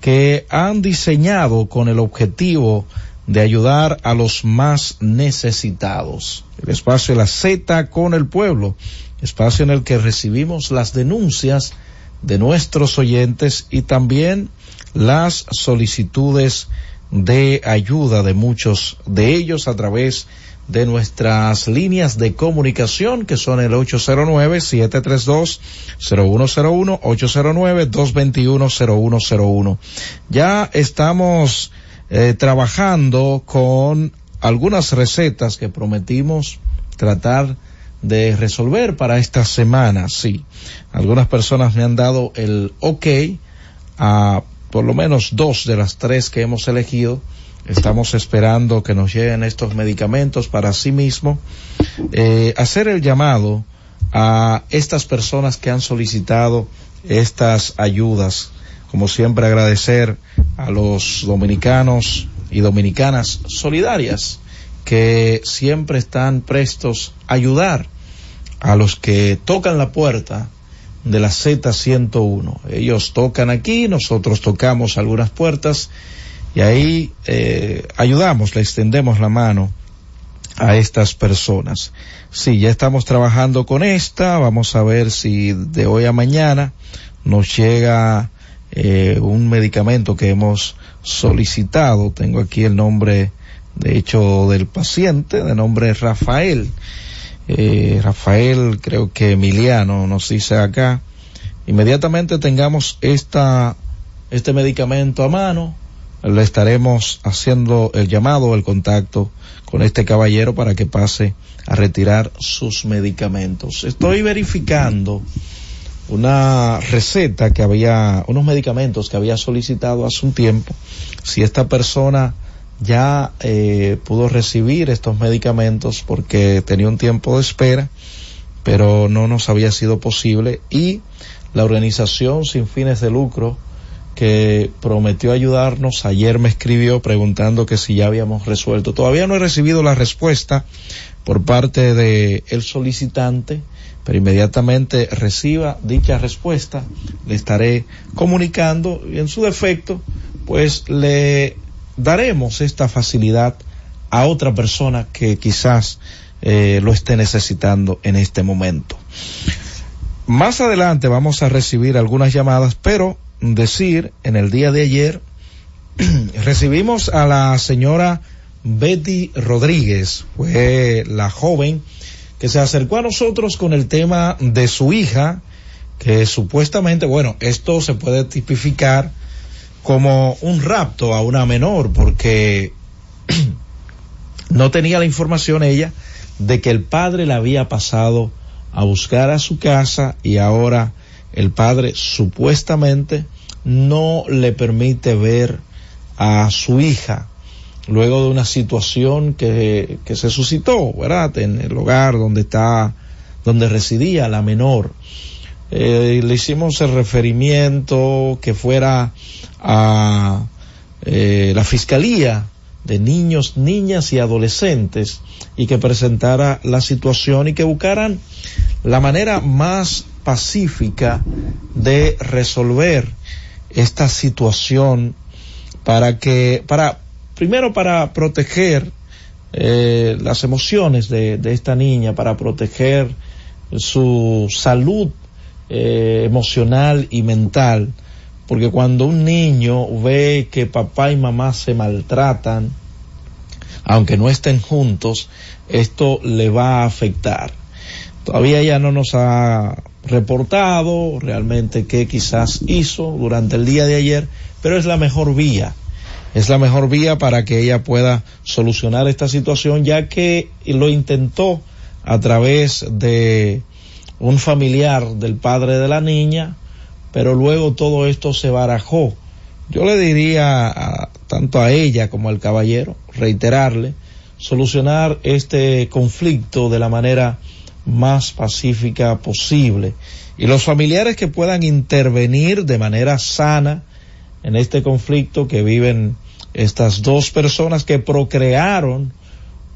que han diseñado con el objetivo de ayudar a los más necesitados. El espacio la Z con el pueblo, espacio en el que recibimos las denuncias de nuestros oyentes y también las solicitudes de ayuda de muchos de ellos a través de nuestras líneas de comunicación que son el 809-732-0101, 809-221-0101. Ya estamos eh, trabajando con algunas recetas que prometimos tratar de resolver para esta semana. Sí, algunas personas me han dado el ok a por lo menos dos de las tres que hemos elegido. Estamos esperando que nos lleguen estos medicamentos para sí mismo. Eh, hacer el llamado a estas personas que han solicitado estas ayudas como siempre agradecer a los dominicanos y dominicanas solidarias que siempre están prestos a ayudar a los que tocan la puerta de la Z101. Ellos tocan aquí, nosotros tocamos algunas puertas y ahí eh, ayudamos, le extendemos la mano a estas personas. Sí, ya estamos trabajando con esta, vamos a ver si de hoy a mañana nos llega eh, un medicamento que hemos solicitado. Tengo aquí el nombre, de hecho, del paciente, de nombre Rafael. Eh, Rafael, creo que Emiliano nos dice acá. Inmediatamente tengamos esta, este medicamento a mano, le estaremos haciendo el llamado, el contacto con este caballero para que pase a retirar sus medicamentos. Estoy verificando una receta que había, unos medicamentos que había solicitado hace un tiempo, si esta persona ya eh, pudo recibir estos medicamentos porque tenía un tiempo de espera, pero no nos había sido posible y la organización sin fines de lucro que prometió ayudarnos ayer me escribió preguntando que si ya habíamos resuelto. Todavía no he recibido la respuesta por parte de el solicitante pero inmediatamente reciba dicha respuesta, le estaré comunicando y en su defecto, pues le daremos esta facilidad a otra persona que quizás eh, lo esté necesitando en este momento. Más adelante vamos a recibir algunas llamadas, pero decir, en el día de ayer recibimos a la señora Betty Rodríguez, fue la joven que se acercó a nosotros con el tema de su hija, que supuestamente, bueno, esto se puede tipificar como un rapto a una menor, porque no tenía la información ella de que el padre la había pasado a buscar a su casa y ahora el padre supuestamente no le permite ver a su hija luego de una situación que, que se suscitó, ¿verdad? En el hogar donde está, donde residía la menor. Eh, le hicimos el referimiento que fuera a eh, la Fiscalía de Niños, Niñas y Adolescentes y que presentara la situación y que buscaran la manera más pacífica de resolver esta situación para que, para, primero para proteger eh, las emociones de, esta niña, para proteger su salud eh, emocional y mental, porque cuando un niño ve que papá y mamá se maltratan, aunque no estén juntos, esto le va a afectar. Todavía ella no nos ha reportado realmente qué quizás hizo durante el día de ayer, pero es la mejor vía. Es la mejor vía para que ella pueda solucionar esta situación, ya que lo intentó a través de un familiar del padre de la niña, pero luego todo esto se barajó. Yo le diría tanto a ella como al caballero, reiterarle, solucionar este conflicto de la manera más pacífica posible. Y los familiares que puedan intervenir de manera sana en este conflicto que viven estas dos personas que procrearon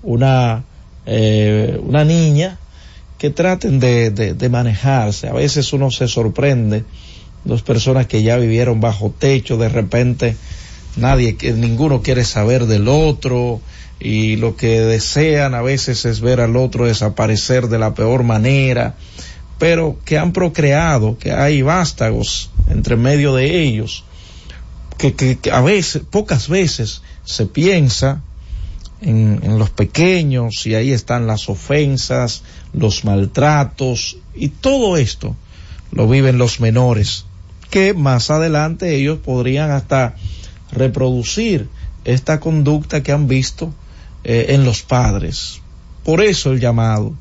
una, eh, una niña, que traten de, de, de manejarse. A veces uno se sorprende, dos personas que ya vivieron bajo techo, de repente nadie, ninguno quiere saber del otro, y lo que desean a veces es ver al otro desaparecer de la peor manera, pero que han procreado, que hay vástagos entre medio de ellos, que, que, a veces, pocas veces se piensa en, en, los pequeños y ahí están las ofensas, los maltratos y todo esto lo viven los menores, que más adelante ellos podrían hasta reproducir esta conducta que han visto eh, en los padres. Por eso el llamado,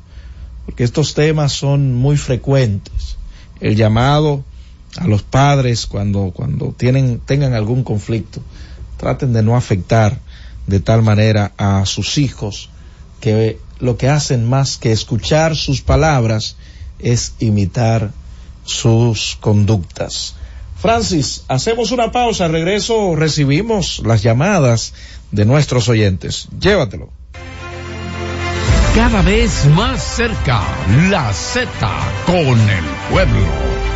porque estos temas son muy frecuentes. El llamado a los padres cuando, cuando tienen, tengan algún conflicto, traten de no afectar de tal manera a sus hijos que lo que hacen más que escuchar sus palabras es imitar sus conductas. Francis, hacemos una pausa, regreso recibimos las llamadas de nuestros oyentes. Llévatelo. Cada vez más cerca, la Z con el pueblo.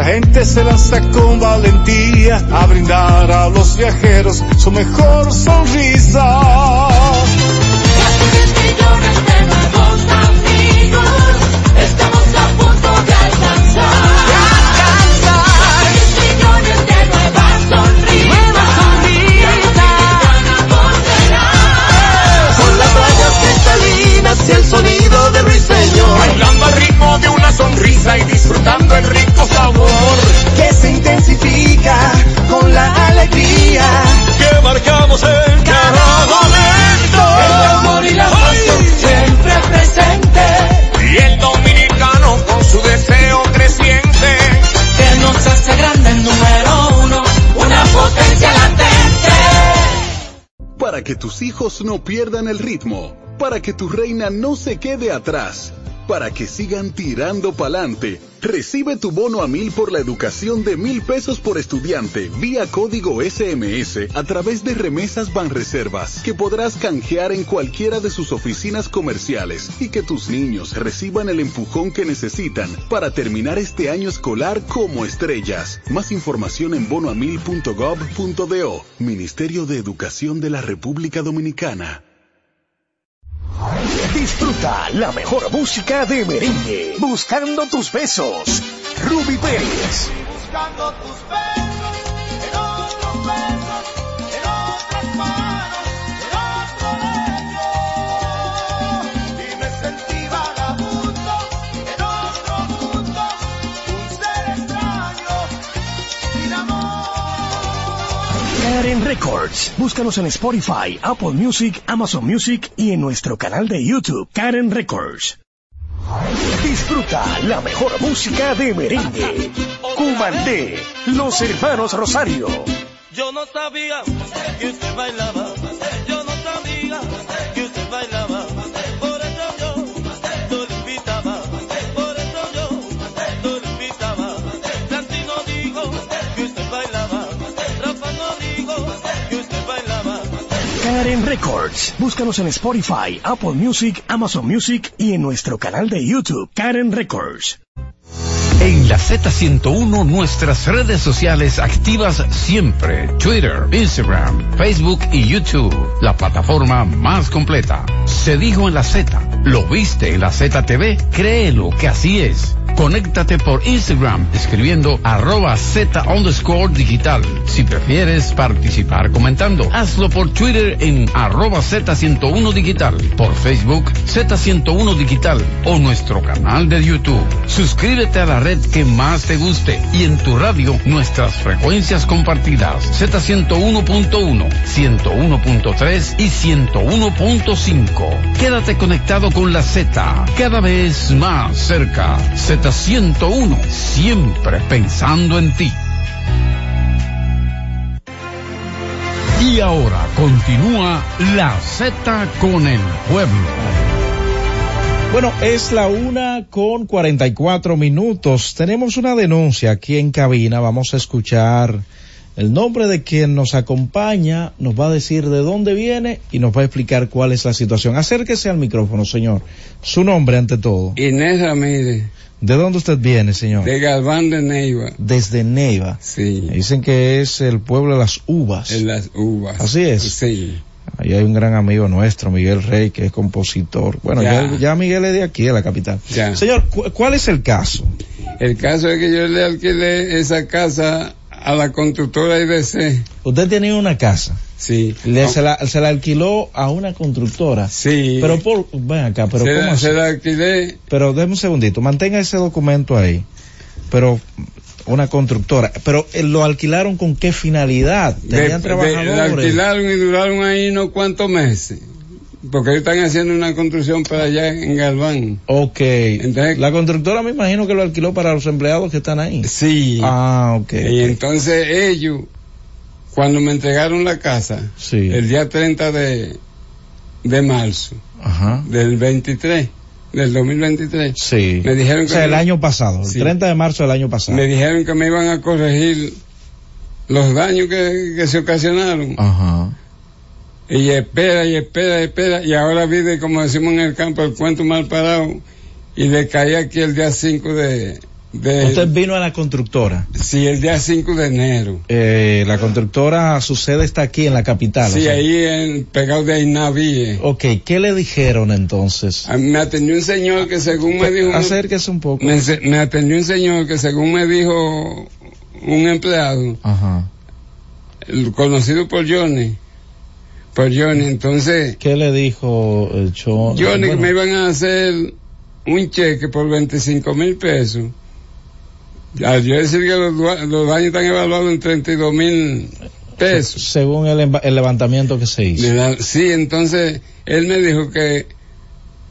Nuestra gente se lanza con valentía a brindar a los viajeros su mejor sonrisa. Sonrisa y disfrutando el rico sabor. Que se intensifica con la alegría. Que marcamos en cada momento. El amor y la pasión siempre presente, Y el dominicano con su deseo creciente. que nos hace grande el número uno, una potencia latente. Para que tus hijos no pierdan el ritmo, para que tu reina no se quede atrás, para que sigan tirando pa'lante, recibe tu bono a mil por la educación de mil pesos por estudiante vía código SMS a través de remesas Banreservas que podrás canjear en cualquiera de sus oficinas comerciales y que tus niños reciban el empujón que necesitan para terminar este año escolar como estrellas. Más información en bonoamil.gov.do, Ministerio de Educación de la República Dominicana. Disfruta la mejor música de merengue. Buscando tus besos. Ruby Pérez. Buscando tus besos, Karen Records. Búscanos en Spotify, Apple Music, Amazon Music y en nuestro canal de YouTube, Karen Records. Disfruta la mejor música de merengue. Cumandé, los hermanos Rosario. Yo no sabía que usted bailaba. Karen Records. Búscanos en Spotify, Apple Music, Amazon Music y en nuestro canal de YouTube, Karen Records. En la Z101 nuestras redes sociales activas siempre. Twitter, Instagram, Facebook y YouTube. La plataforma más completa. Se dijo en la Z. ¿Lo viste en la ZTV? Créelo que así es. Conéctate por Instagram escribiendo arroba Z underscore digital. Si prefieres participar comentando, hazlo por Twitter en arroba Z101 digital, por Facebook Z101 digital o nuestro canal de YouTube. Suscríbete a la red que más te guste y en tu radio nuestras frecuencias compartidas Z101.1, 101.3 y 101.5. Quédate conectado con la Z, cada vez más cerca. Z101, siempre pensando en ti. Y ahora continúa la Z con el pueblo. Bueno, es la una con 44 minutos. Tenemos una denuncia aquí en cabina. Vamos a escuchar el nombre de quien nos acompaña, nos va a decir de dónde viene y nos va a explicar cuál es la situación. Acérquese al micrófono, señor. Su nombre ante todo. Inés Ramírez. ¿De dónde usted viene, señor? De Galván de Neiva. Desde Neiva. Sí. Dicen que es el pueblo de las uvas. En las uvas. Así es. Sí. Ahí hay un gran amigo nuestro, Miguel Rey, que es compositor. Bueno, ya, Ya. ya Miguel es de aquí, de la capital. Ya. Señor, cu- ¿cuál es el caso? El caso es que yo le alquilé esa casa a la constructora IDC. Usted tenía una casa. Sí. Le, se, la, se la alquiló a una constructora. Sí. Pero por, ven acá, pero se, ¿cómo la, así? se la alquilé. Pero déjeme un segundito, mantenga ese documento ahí. Pero una constructora, pero eh, lo alquilaron con qué finalidad? De, Tenían de- trabajadores. alquilaron y duraron ahí no cuantos meses. Porque ellos están haciendo una construcción para allá en Galván. Ok. la constructora me imagino que lo alquiló para los empleados que están ahí. Sí. Ah, ok. Y entonces ellos, cuando me entregaron la casa, Sí. el día 30 de, de marzo Ajá. del 23, del 2023, Sí. me dijeron o que sea, el me- año pasado, Sí. el 30 de marzo del año pasado. me dijeron que me iban a corregir los daños que, que se ocasionaron. Ajá. Y espera, y espera, y espera, y ahora vive, como decimos en el campo, el cuento mal parado, y le caí aquí el día 5 de... de Usted vino a la constructora. Sí, el día 5 de enero. Eh, la constructora, su sede está aquí en la capital. Sí, o sea. ahí en, pegado de Inavíe. Ok, ¿qué le dijeron entonces? A mí Me atendió un señor que según me dijo... Acérquese un poco. Me, atendió un señor que según me dijo un empleado, Ajá. el conocido por Johnny, por Johnny, entonces ¿Qué le dijo el show? Johnny que Bueno, me iban a hacer un cheque por 25 mil pesos. Yo decir que los, daños están evaluados en 32 mil pesos. Según el, levantamiento que se hizo. Le da- Sí, entonces él me dijo que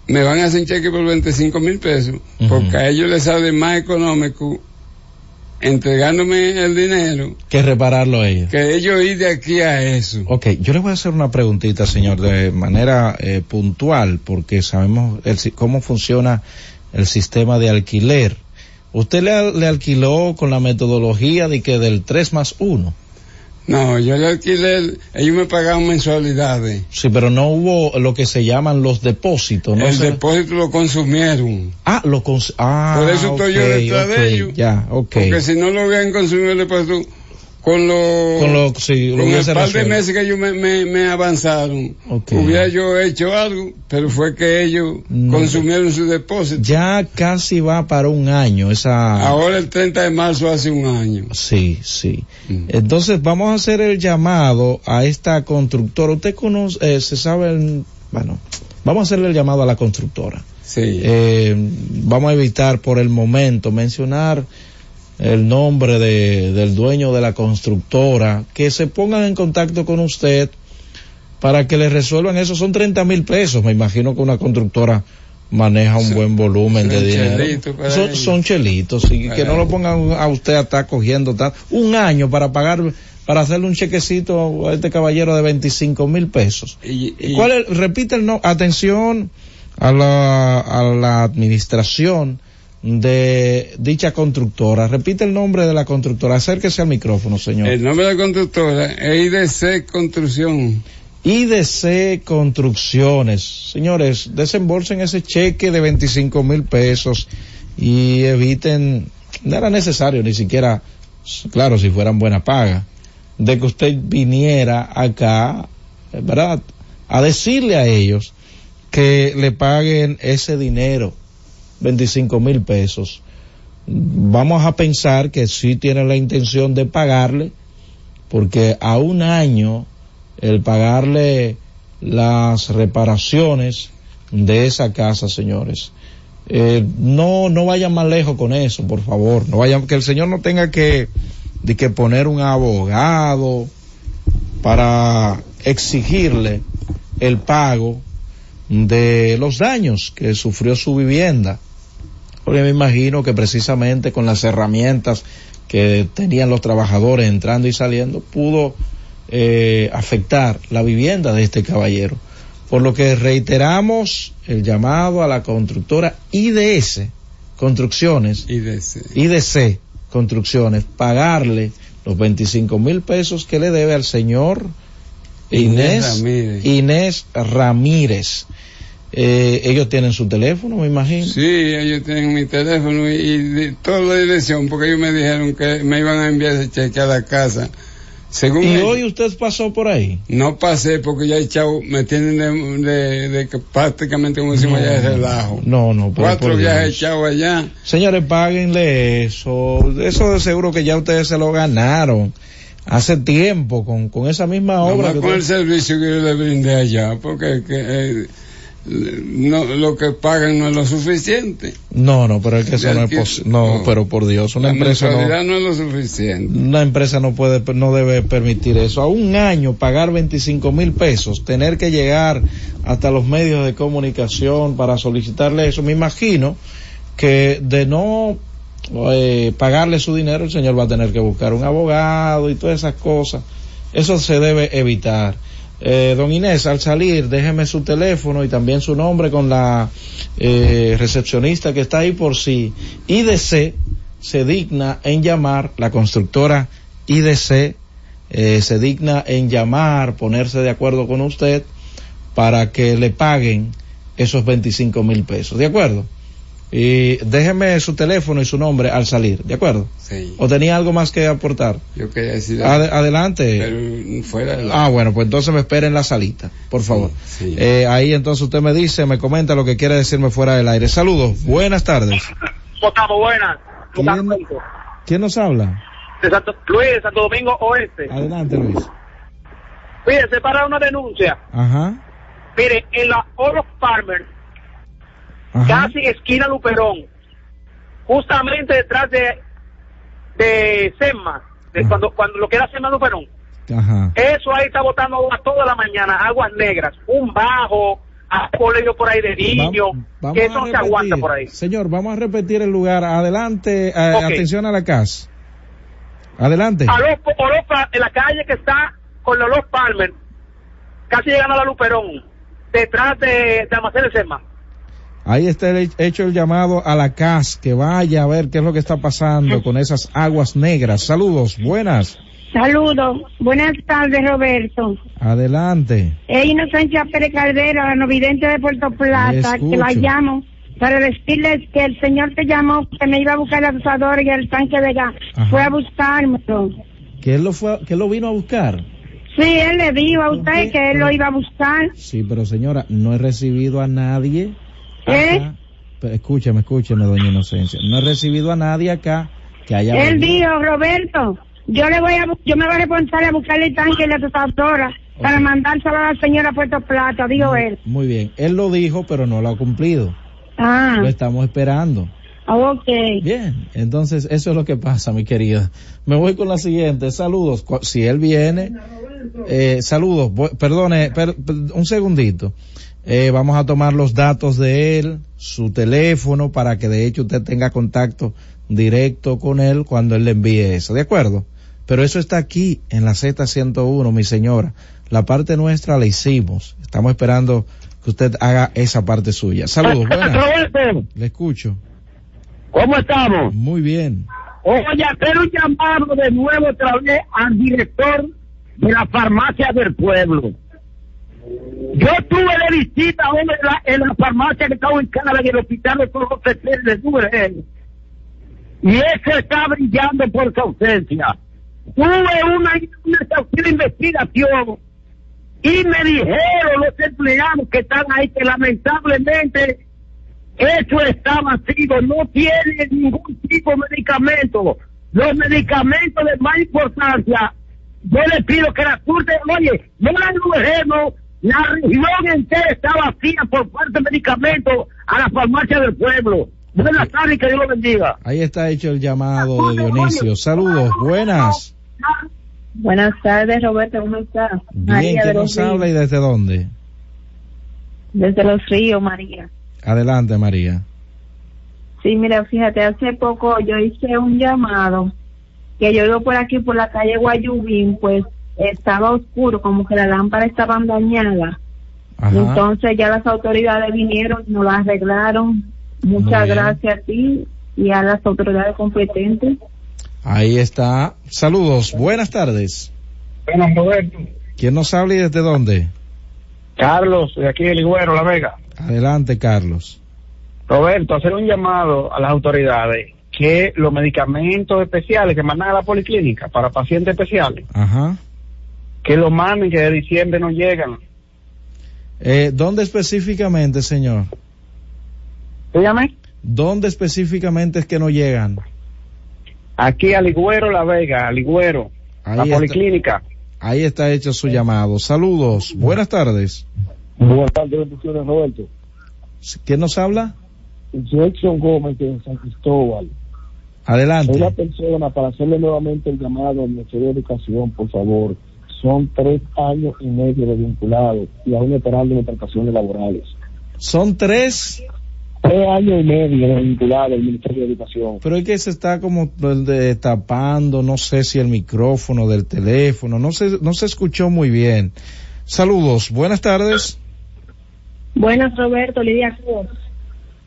me van a hacer un cheque por 25 mil pesos, porque a ellos les sale más económico entregándome el dinero Que repararlo a ellos. que ellos ir de aquí a eso. Ok, yo le voy a hacer una preguntita, señor, de manera eh, puntual, porque sabemos el cómo funciona el sistema de alquiler. ¿Usted le, le alquiló con la metodología de que del 3 más 1? No, yo le alquilé, ellos me pagaban mensualidades. Sí, pero no hubo lo que se llaman los depósitos, ¿no? el se- depósito lo consumieron. Ah, lo cons- ah, Por eso estoy yo detrás ok, de ellos. Ya, ok. Porque si no lo hubieran consumido el depósito, con los Con lo- sí, lo el par de meses que ellos me, me, me avanzaron, Ok. hubiera yo hecho algo, pero fue que ellos No. consumieron su depósito. Ya casi va para un año esa... Ahora el 30 de marzo hace un año. Sí, sí. Entonces vamos a hacer el llamado a esta constructora. Usted conoce, eh, se sabe, el- bueno, vamos a hacerle el llamado a la constructora. Sí. Eh, vamos a evitar por el momento mencionar el nombre de, del dueño de la constructora, que se pongan en contacto con usted para que le resuelvan eso. Son 30 mil pesos. Me imagino que una constructora maneja un buen volumen de dinero. chelitos para Son, son chelitos, y que no lo ellos. pongan a usted a estar cogiendo tal. Un año para pagar, para hacerle un chequecito a este caballero de 25 mil pesos. Y, y- ¿Cuál es? Repite el no, atención a la, a la administración de dicha constructora. Repite el nombre de la constructora. Acérquese al micrófono, señor. el nombre de la constructora es IDC Construcción. IDC Construcciones. Señores, desembolsen ese cheque de 25 mil pesos y eviten, no era necesario ni siquiera, claro, si fueran buena paga, de que usted viniera acá, ¿verdad? A decirle a ellos que le paguen ese dinero, 25 mil pesos. Vamos a pensar que sí tiene la intención de pagarle, porque a un año el pagarle las reparaciones de esa casa, señores. Eh, no, no vayan más lejos con eso, por favor. No vayan, que el señor no tenga que, de que poner un abogado para exigirle el pago de los daños que sufrió su vivienda. Porque me imagino que precisamente con las herramientas que tenían los trabajadores entrando y saliendo, pudo eh, afectar la vivienda de este caballero. Por lo que reiteramos el llamado a la constructora IDS Construcciones, IDC, IDC Construcciones, pagarle los 25 mil pesos que le debe al señor Inés Inés, Ramírez. Inés Ramírez. Eh, ellos tienen su teléfono, me imagino. Sí, ellos tienen mi teléfono y, y de- toda la dirección, porque ellos me dijeron que me iban a enviar ese cheque a la casa. Según Y hoy usted pasó por ahí. no pasé porque ya el chavo me tienen de, de- de que prácticamente como decimos allá de relajo. No, no, pero Cuatro viajes echados allá. Señores, páguenle eso. Eso de seguro que ya ustedes se lo ganaron hace tiempo con, con esa misma obra. Que con el servicio que yo le brindé allá, porque que, eh, no, lo que pagan no es lo suficiente. No, no, pero es que eso no es posible. No, no. pero por Dios, una La empresa no, no es lo suficiente. una empresa no puede, no debe permitir eso. A un año pagar 25 mil pesos, tener que llegar hasta los medios de comunicación para solicitarle eso. Me imagino que de no eh, pagarle su dinero, el señor va a tener que buscar un abogado y todas esas cosas. Eso se debe evitar. Eh, don Inés, al salir, déjeme su teléfono y también su nombre con la eh, recepcionista que está ahí por si IDC se digna en llamar, la constructora IDC eh, se digna en llamar, ponerse de acuerdo con usted para que le paguen esos 25 mil pesos, ¿de acuerdo? Y déjeme su teléfono y su nombre al salir, ¿de acuerdo? Sí. ¿O tenía algo más que aportar? Yo quería decir. Ade- adelante. Pero fuera de la- Ah, bueno, pues entonces me espere en la salita, por favor. sí. Eh, ahí entonces usted me dice, me comenta lo que quiere decirme fuera del aire. Saludos, buenas tardes. ¿Cómo estamos? Buenas. ¿Quién nos habla? De Santo, Luis, de Santo Domingo Oeste. Adelante, Luis. Fíjese, para una denuncia. Ajá. Mire, en la Oro Farmer, casi esquina Luperón, justamente detrás de, de SEMA, de cuando, cuando lo que era SEMA Luperón, Ajá. eso ahí está botando agua toda la mañana, aguas negras, un bajo, a colegio por ahí de niños, Vamos que eso no se aguanta por ahí. Señor, vamos a repetir el lugar. Adelante, eh, atención a la casa. Adelante. A los, en la calle que está con los Los Palmer, casi llegando a la Luperón, detrás de, de Almacén de SEMA. Ahí está el- hecho el llamado a la CAS, que vaya a ver qué es lo que está pasando con esas aguas negras. Saludos, buenas. Saludos. Buenas tardes, Roberto. Adelante. Es Inocencia Pérez Caldera, la novidente de Puerto Plata, que la llamo para decirles que el señor que llamó, que me iba a buscar el asador y el tanque de gas, Ajá. fue a buscármelo. ¿Que él lo fue, que él lo vino a buscar? Sí, él le dijo a usted que él lo iba a buscar. Sí, pero señora, no he recibido a nadie. ¿Eh? Pero escúcheme, escúcheme, doña Inocencia. No he recibido a nadie acá que haya Él venido. dijo, Roberto, yo le voy a, yo me voy a responsable a buscarle el tanque y la asadora para mandárselo a la señora a Puerto Plata, dijo él. Muy bien, él lo dijo, pero no lo ha cumplido. Ah, Lo estamos esperando. ok. Bien, entonces eso es lo que pasa, mi querida. Me voy con la siguiente. Saludos. Si él viene, eh, saludos. Perdone, per- per- un segundito. Eh, vamos a tomar los datos de él, su teléfono, para que de hecho usted tenga contacto directo con él cuando él le envíe eso. ¿De acuerdo? Pero eso está aquí en la Z101, mi señora. La parte nuestra la hicimos. Estamos esperando que usted haga esa parte suya. Saludos, buenas. Le escucho. ¿cómo estamos? Muy bien. Oye, hacer un llamado de nuevo otra vez al director de la farmacia del pueblo. Yo estuve de visita en la, en la farmacia que estaba ubicada en el hospital de Jorge Cecil de Núñez. Y ese está brillando por su ausencia. Tuve una, una investigación y me dijeron los empleados que están ahí que lamentablemente eso está vacío, no tiene ningún tipo de medicamento. Los medicamentos de más importancia, yo les pido que la surte, oye, no la dejemos, la región entera está vacía por parte de medicamentos a la farmacia del pueblo. Buenas tardes, que Dios lo bendiga. Ahí está hecho el llamado de Dionisio. Saludos, buenas. Buenas tardes, Roberto, ¿cómo estás? Bien, ¿quién nos habla y desde dónde? Desde los ríos, María. Adelante, María. Sí, mira, fíjate, hace poco yo hice un llamado que yo iba por aquí, por la calle Guayubín, pues estaba oscuro, como que la lámpara estaba dañada. Entonces ya las autoridades vinieron, nos la arreglaron. Muchas gracias a ti y a las autoridades competentes. Ahí está. Saludos, buenas tardes. Buenas, Roberto. ¿Quién nos habla y desde dónde? Carlos, de aquí del Iguero, La Vega. Adelante, Carlos. Roberto, hacer un llamado a las autoridades que los medicamentos especiales que mandan a la policlínica para pacientes especiales, Ajá. Que los manden, que de diciembre no llegan. Eh, ¿Dónde específicamente, señor? Dígame. ¿Dónde específicamente es que no llegan? Aquí a Ligüero, La Vega, a Ligüero, la está. policlínica. Ahí está hecho su llamado. Saludos, buenas tardes. Buenas tardes, bendiciones, Roberto. ¿Quién nos habla? Jackson Gómez de San Cristóbal. Adelante. Soy la persona para hacerle nuevamente el llamado al Ministerio de Educación, por favor. Son tres años y medio de vinculado y aún esperando las prestaciones laborales. Son tres. Tres años y medio de vinculado al Ministerio de Educación. Pero es que se está como de- tapando, no sé si el micrófono del teléfono, no se, no se escuchó muy bien. Saludos, buenas tardes. Buenas, Roberto, Lidia Cruz.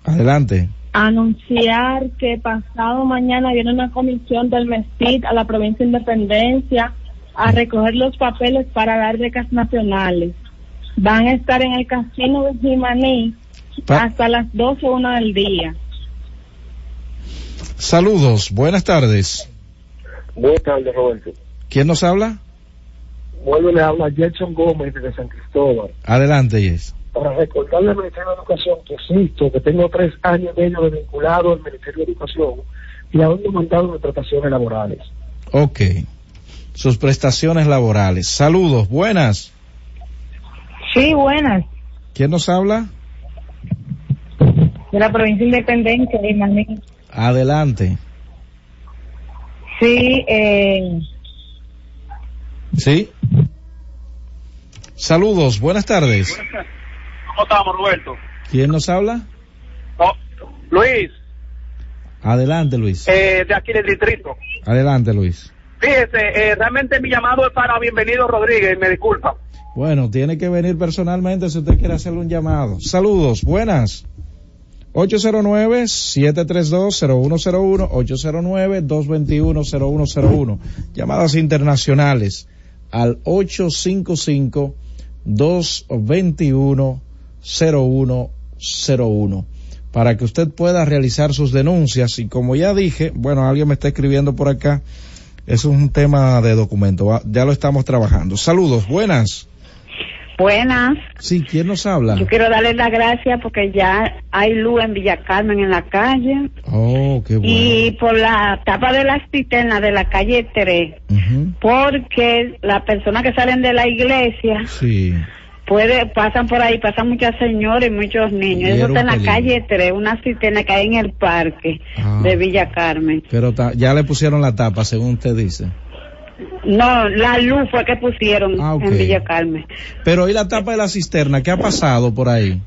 Adelante. anunciar que pasado mañana viene una comisión del MESTIT a la provincia de Independencia a recoger los papeles para dar becas nacionales. Van a estar en el casino de Jimaní hasta las 12 o 1 del día. Saludos, buenas tardes. Buenas tardes, Roberto. ¿Quién nos habla? Vuelve le habla Jackson Gómez de San Cristóbal. Adelante, Yes. Para recordarle al Ministerio de Educación que existo, que tengo tres años y medio de vinculado al Ministerio de Educación y aún no he mandado mis prestaciones laborales. Ok. Sus prestaciones laborales. Saludos, buenas. Sí, buenas. ¿Quién nos habla? De la provincia de Independencia, Jimaní. Adelante. Sí, eh, ¿Sí? Saludos, buenas tardes. ¿Cómo estamos, Roberto? ¿Quién nos habla? Oh, Luis, Adelante, Luis. eh, de aquí del distrito. Adelante, Luis. Fíjese, eh, realmente mi llamado es para Bienvenido Rodríguez, me disculpa. Bueno, tiene que venir personalmente si usted quiere hacerle un llamado. Saludos, buenas. 809-732-0101, 809-221-0101. Llamadas internacionales al 855-221-0101 para que usted pueda realizar sus denuncias. Y como ya dije, bueno, alguien me está escribiendo por acá, eso es un tema de documento, ya lo estamos trabajando. Saludos, buenas. Buenas, Sí, ¿quién nos habla? yo quiero darle las gracias porque ya hay luz en Villa Carmen en la calle Oh, qué bueno. y por la tapa de las cisternas de la calle 3, porque las personas que salen de la iglesia Sí. Puede pasan por ahí, pasan muchas señoras y muchos niños. Eso está en la peligro. calle 3, una cisterna que hay en el parque Ah. de Villa Carmen. Pero ta- ya le pusieron la tapa, según usted dice. No, la luz fue que pusieron Ah, en Villa Carmen. Pero ¿y la tapa de la cisterna? ¿Qué ha pasado por ahí?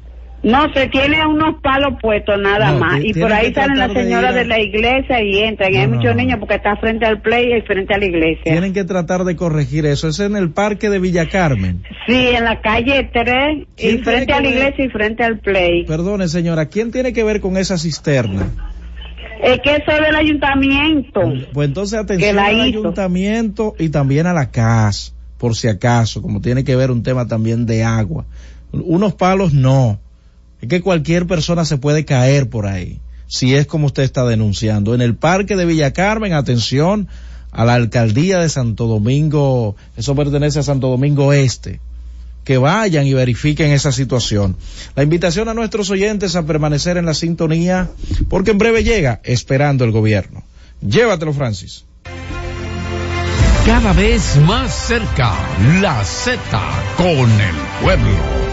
No, se tiene unos palos puestos nada No, más. Y por ahí salen las de señoras a- de, la iglesia y entran. Y hay No, muchos niños porque está frente al play y frente a la iglesia. Tienen que tratar de corregir eso. Es en el parque de Villa Carmen. Sí, en la calle 3 y ¿Quién frente a la ver? iglesia y frente al play. Perdone, señora, ¿quién tiene que ver con esa cisterna? Es que eso es del ayuntamiento. Pues entonces atención al ayuntamiento y también a la CAS. por si acaso, como tiene que ver un tema también de agua. Unos palos no. Que cualquier persona se puede caer por ahí, si es como usted está denunciando. En el parque de Villa Carmen, atención a la alcaldía de Santo Domingo, eso pertenece a Santo Domingo Este que vayan y verifiquen esa situación. La invitación a nuestros oyentes a permanecer en la sintonía, porque en breve llega esperando el gobierno. Llévatelo, Francis. Cada vez más cerca, la Z con el pueblo.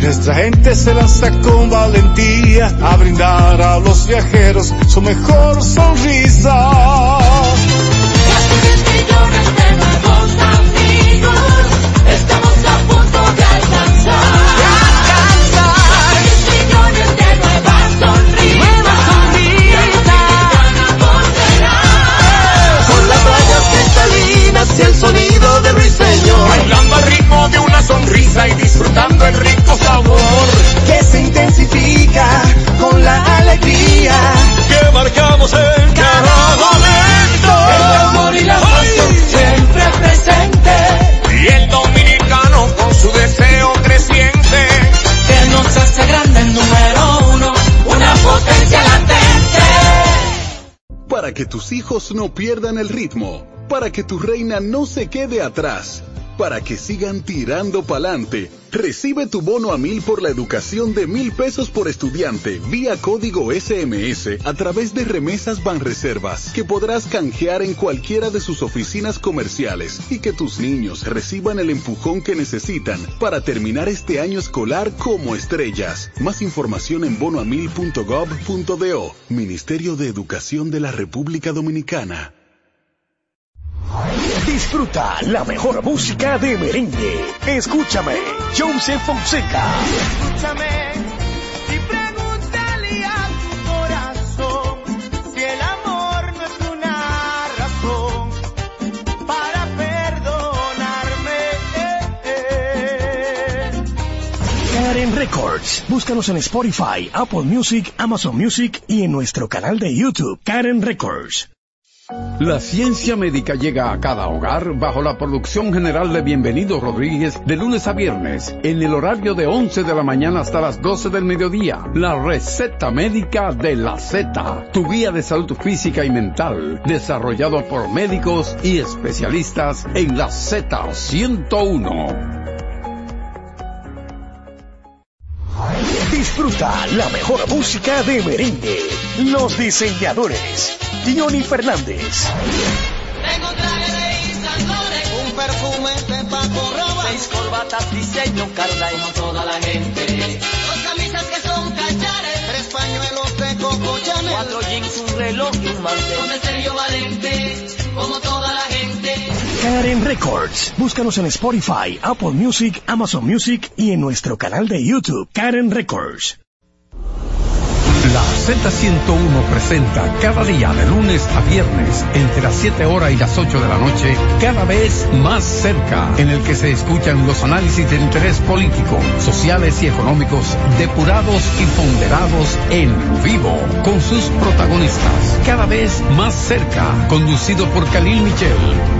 Y nuestra gente se lanza con valentía a brindar a los viajeros su mejor sonrisa. millones de nuevos amigos, estamos a punto de alcanzar. Seis millones de nuevas sonrisas, que nos volverán. Con las rayas cristalinas y el sonido de ruiseñor. Bailando sonrisa y disfrutando el rico sabor. Que se intensifica con la alegría. Que marcamos en cada momento. El amor y la pasión siempre presente. Y el dominicano con su deseo creciente. Que nos hace grande el número uno. Una potencia latente. Para que tus hijos no pierdan el ritmo, para que tu reina no se quede atrás, para que sigan tirando pa'lante, recibe tu bono a mil por la educación de mil pesos por estudiante vía código SMS a través de remesas Banreservas que podrás canjear en cualquiera de sus oficinas comerciales y que tus niños reciban el empujón que necesitan para terminar este año escolar como estrellas. Más información en bonoamil.gov.do, Ministerio de Educación de la República Dominicana. Disfruta la mejor música de merengue. Escúchame, Joseph Fonseca. Escúchame y pregúntale a tu corazón si el amor no es una razón para perdonarme. Karen Records. Búscanos en Spotify, Apple Music, Amazon Music y en nuestro canal de YouTube, Karen Records. La ciencia médica llega a cada hogar bajo la producción general de Bienvenido Rodríguez de lunes a viernes en el horario de 11 de la mañana hasta las 12 del mediodía. La receta médica de la Z, tu guía de salud física y mental, desarrollado por médicos y especialistas en la Z101. Disfruta la mejor música de merengue. Los diseñadores. Johnny Fernández. Tengo un traje de un perfume de Paco Rabanne, seis corbatas diseño Carla y toda la gente. Dos camisas que son cachares, tres pañuelos de Coco Chanel, cuatro jeans, un reloj y un mantel. Un serio valente, como gente. Karen Records. Búscanos en Spotify, Apple Music, Amazon Music y en nuestro canal de YouTube, Karen Records. La Z101 presenta cada día de lunes a viernes entre las 7 horas y las 8 de la noche, cada vez más cerca, en el que se escuchan los análisis de interés político, sociales y económicos depurados y ponderados en vivo con sus protagonistas. Cada vez más cerca, conducido por Khalil Michel.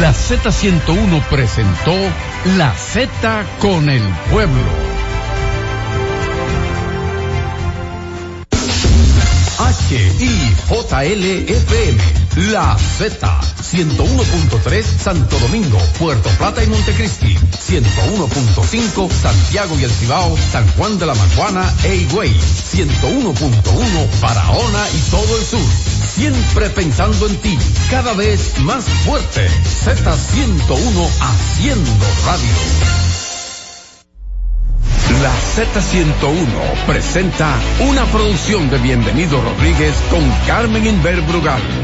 La Z101 presentó La Z con el pueblo. HIJLFM, La Z, 101.3 Santo Domingo, Puerto Plata y Montecristi, 101.5 Santiago y El Cibao, San Juan de la Maguana e Higüey, 101.1 Barahona y todo el sur. Siempre pensando en ti, cada vez más fuerte. Z101 haciendo radio. La Z101 presenta una producción de Bienvenido Rodríguez con Carmen Inver Brugal.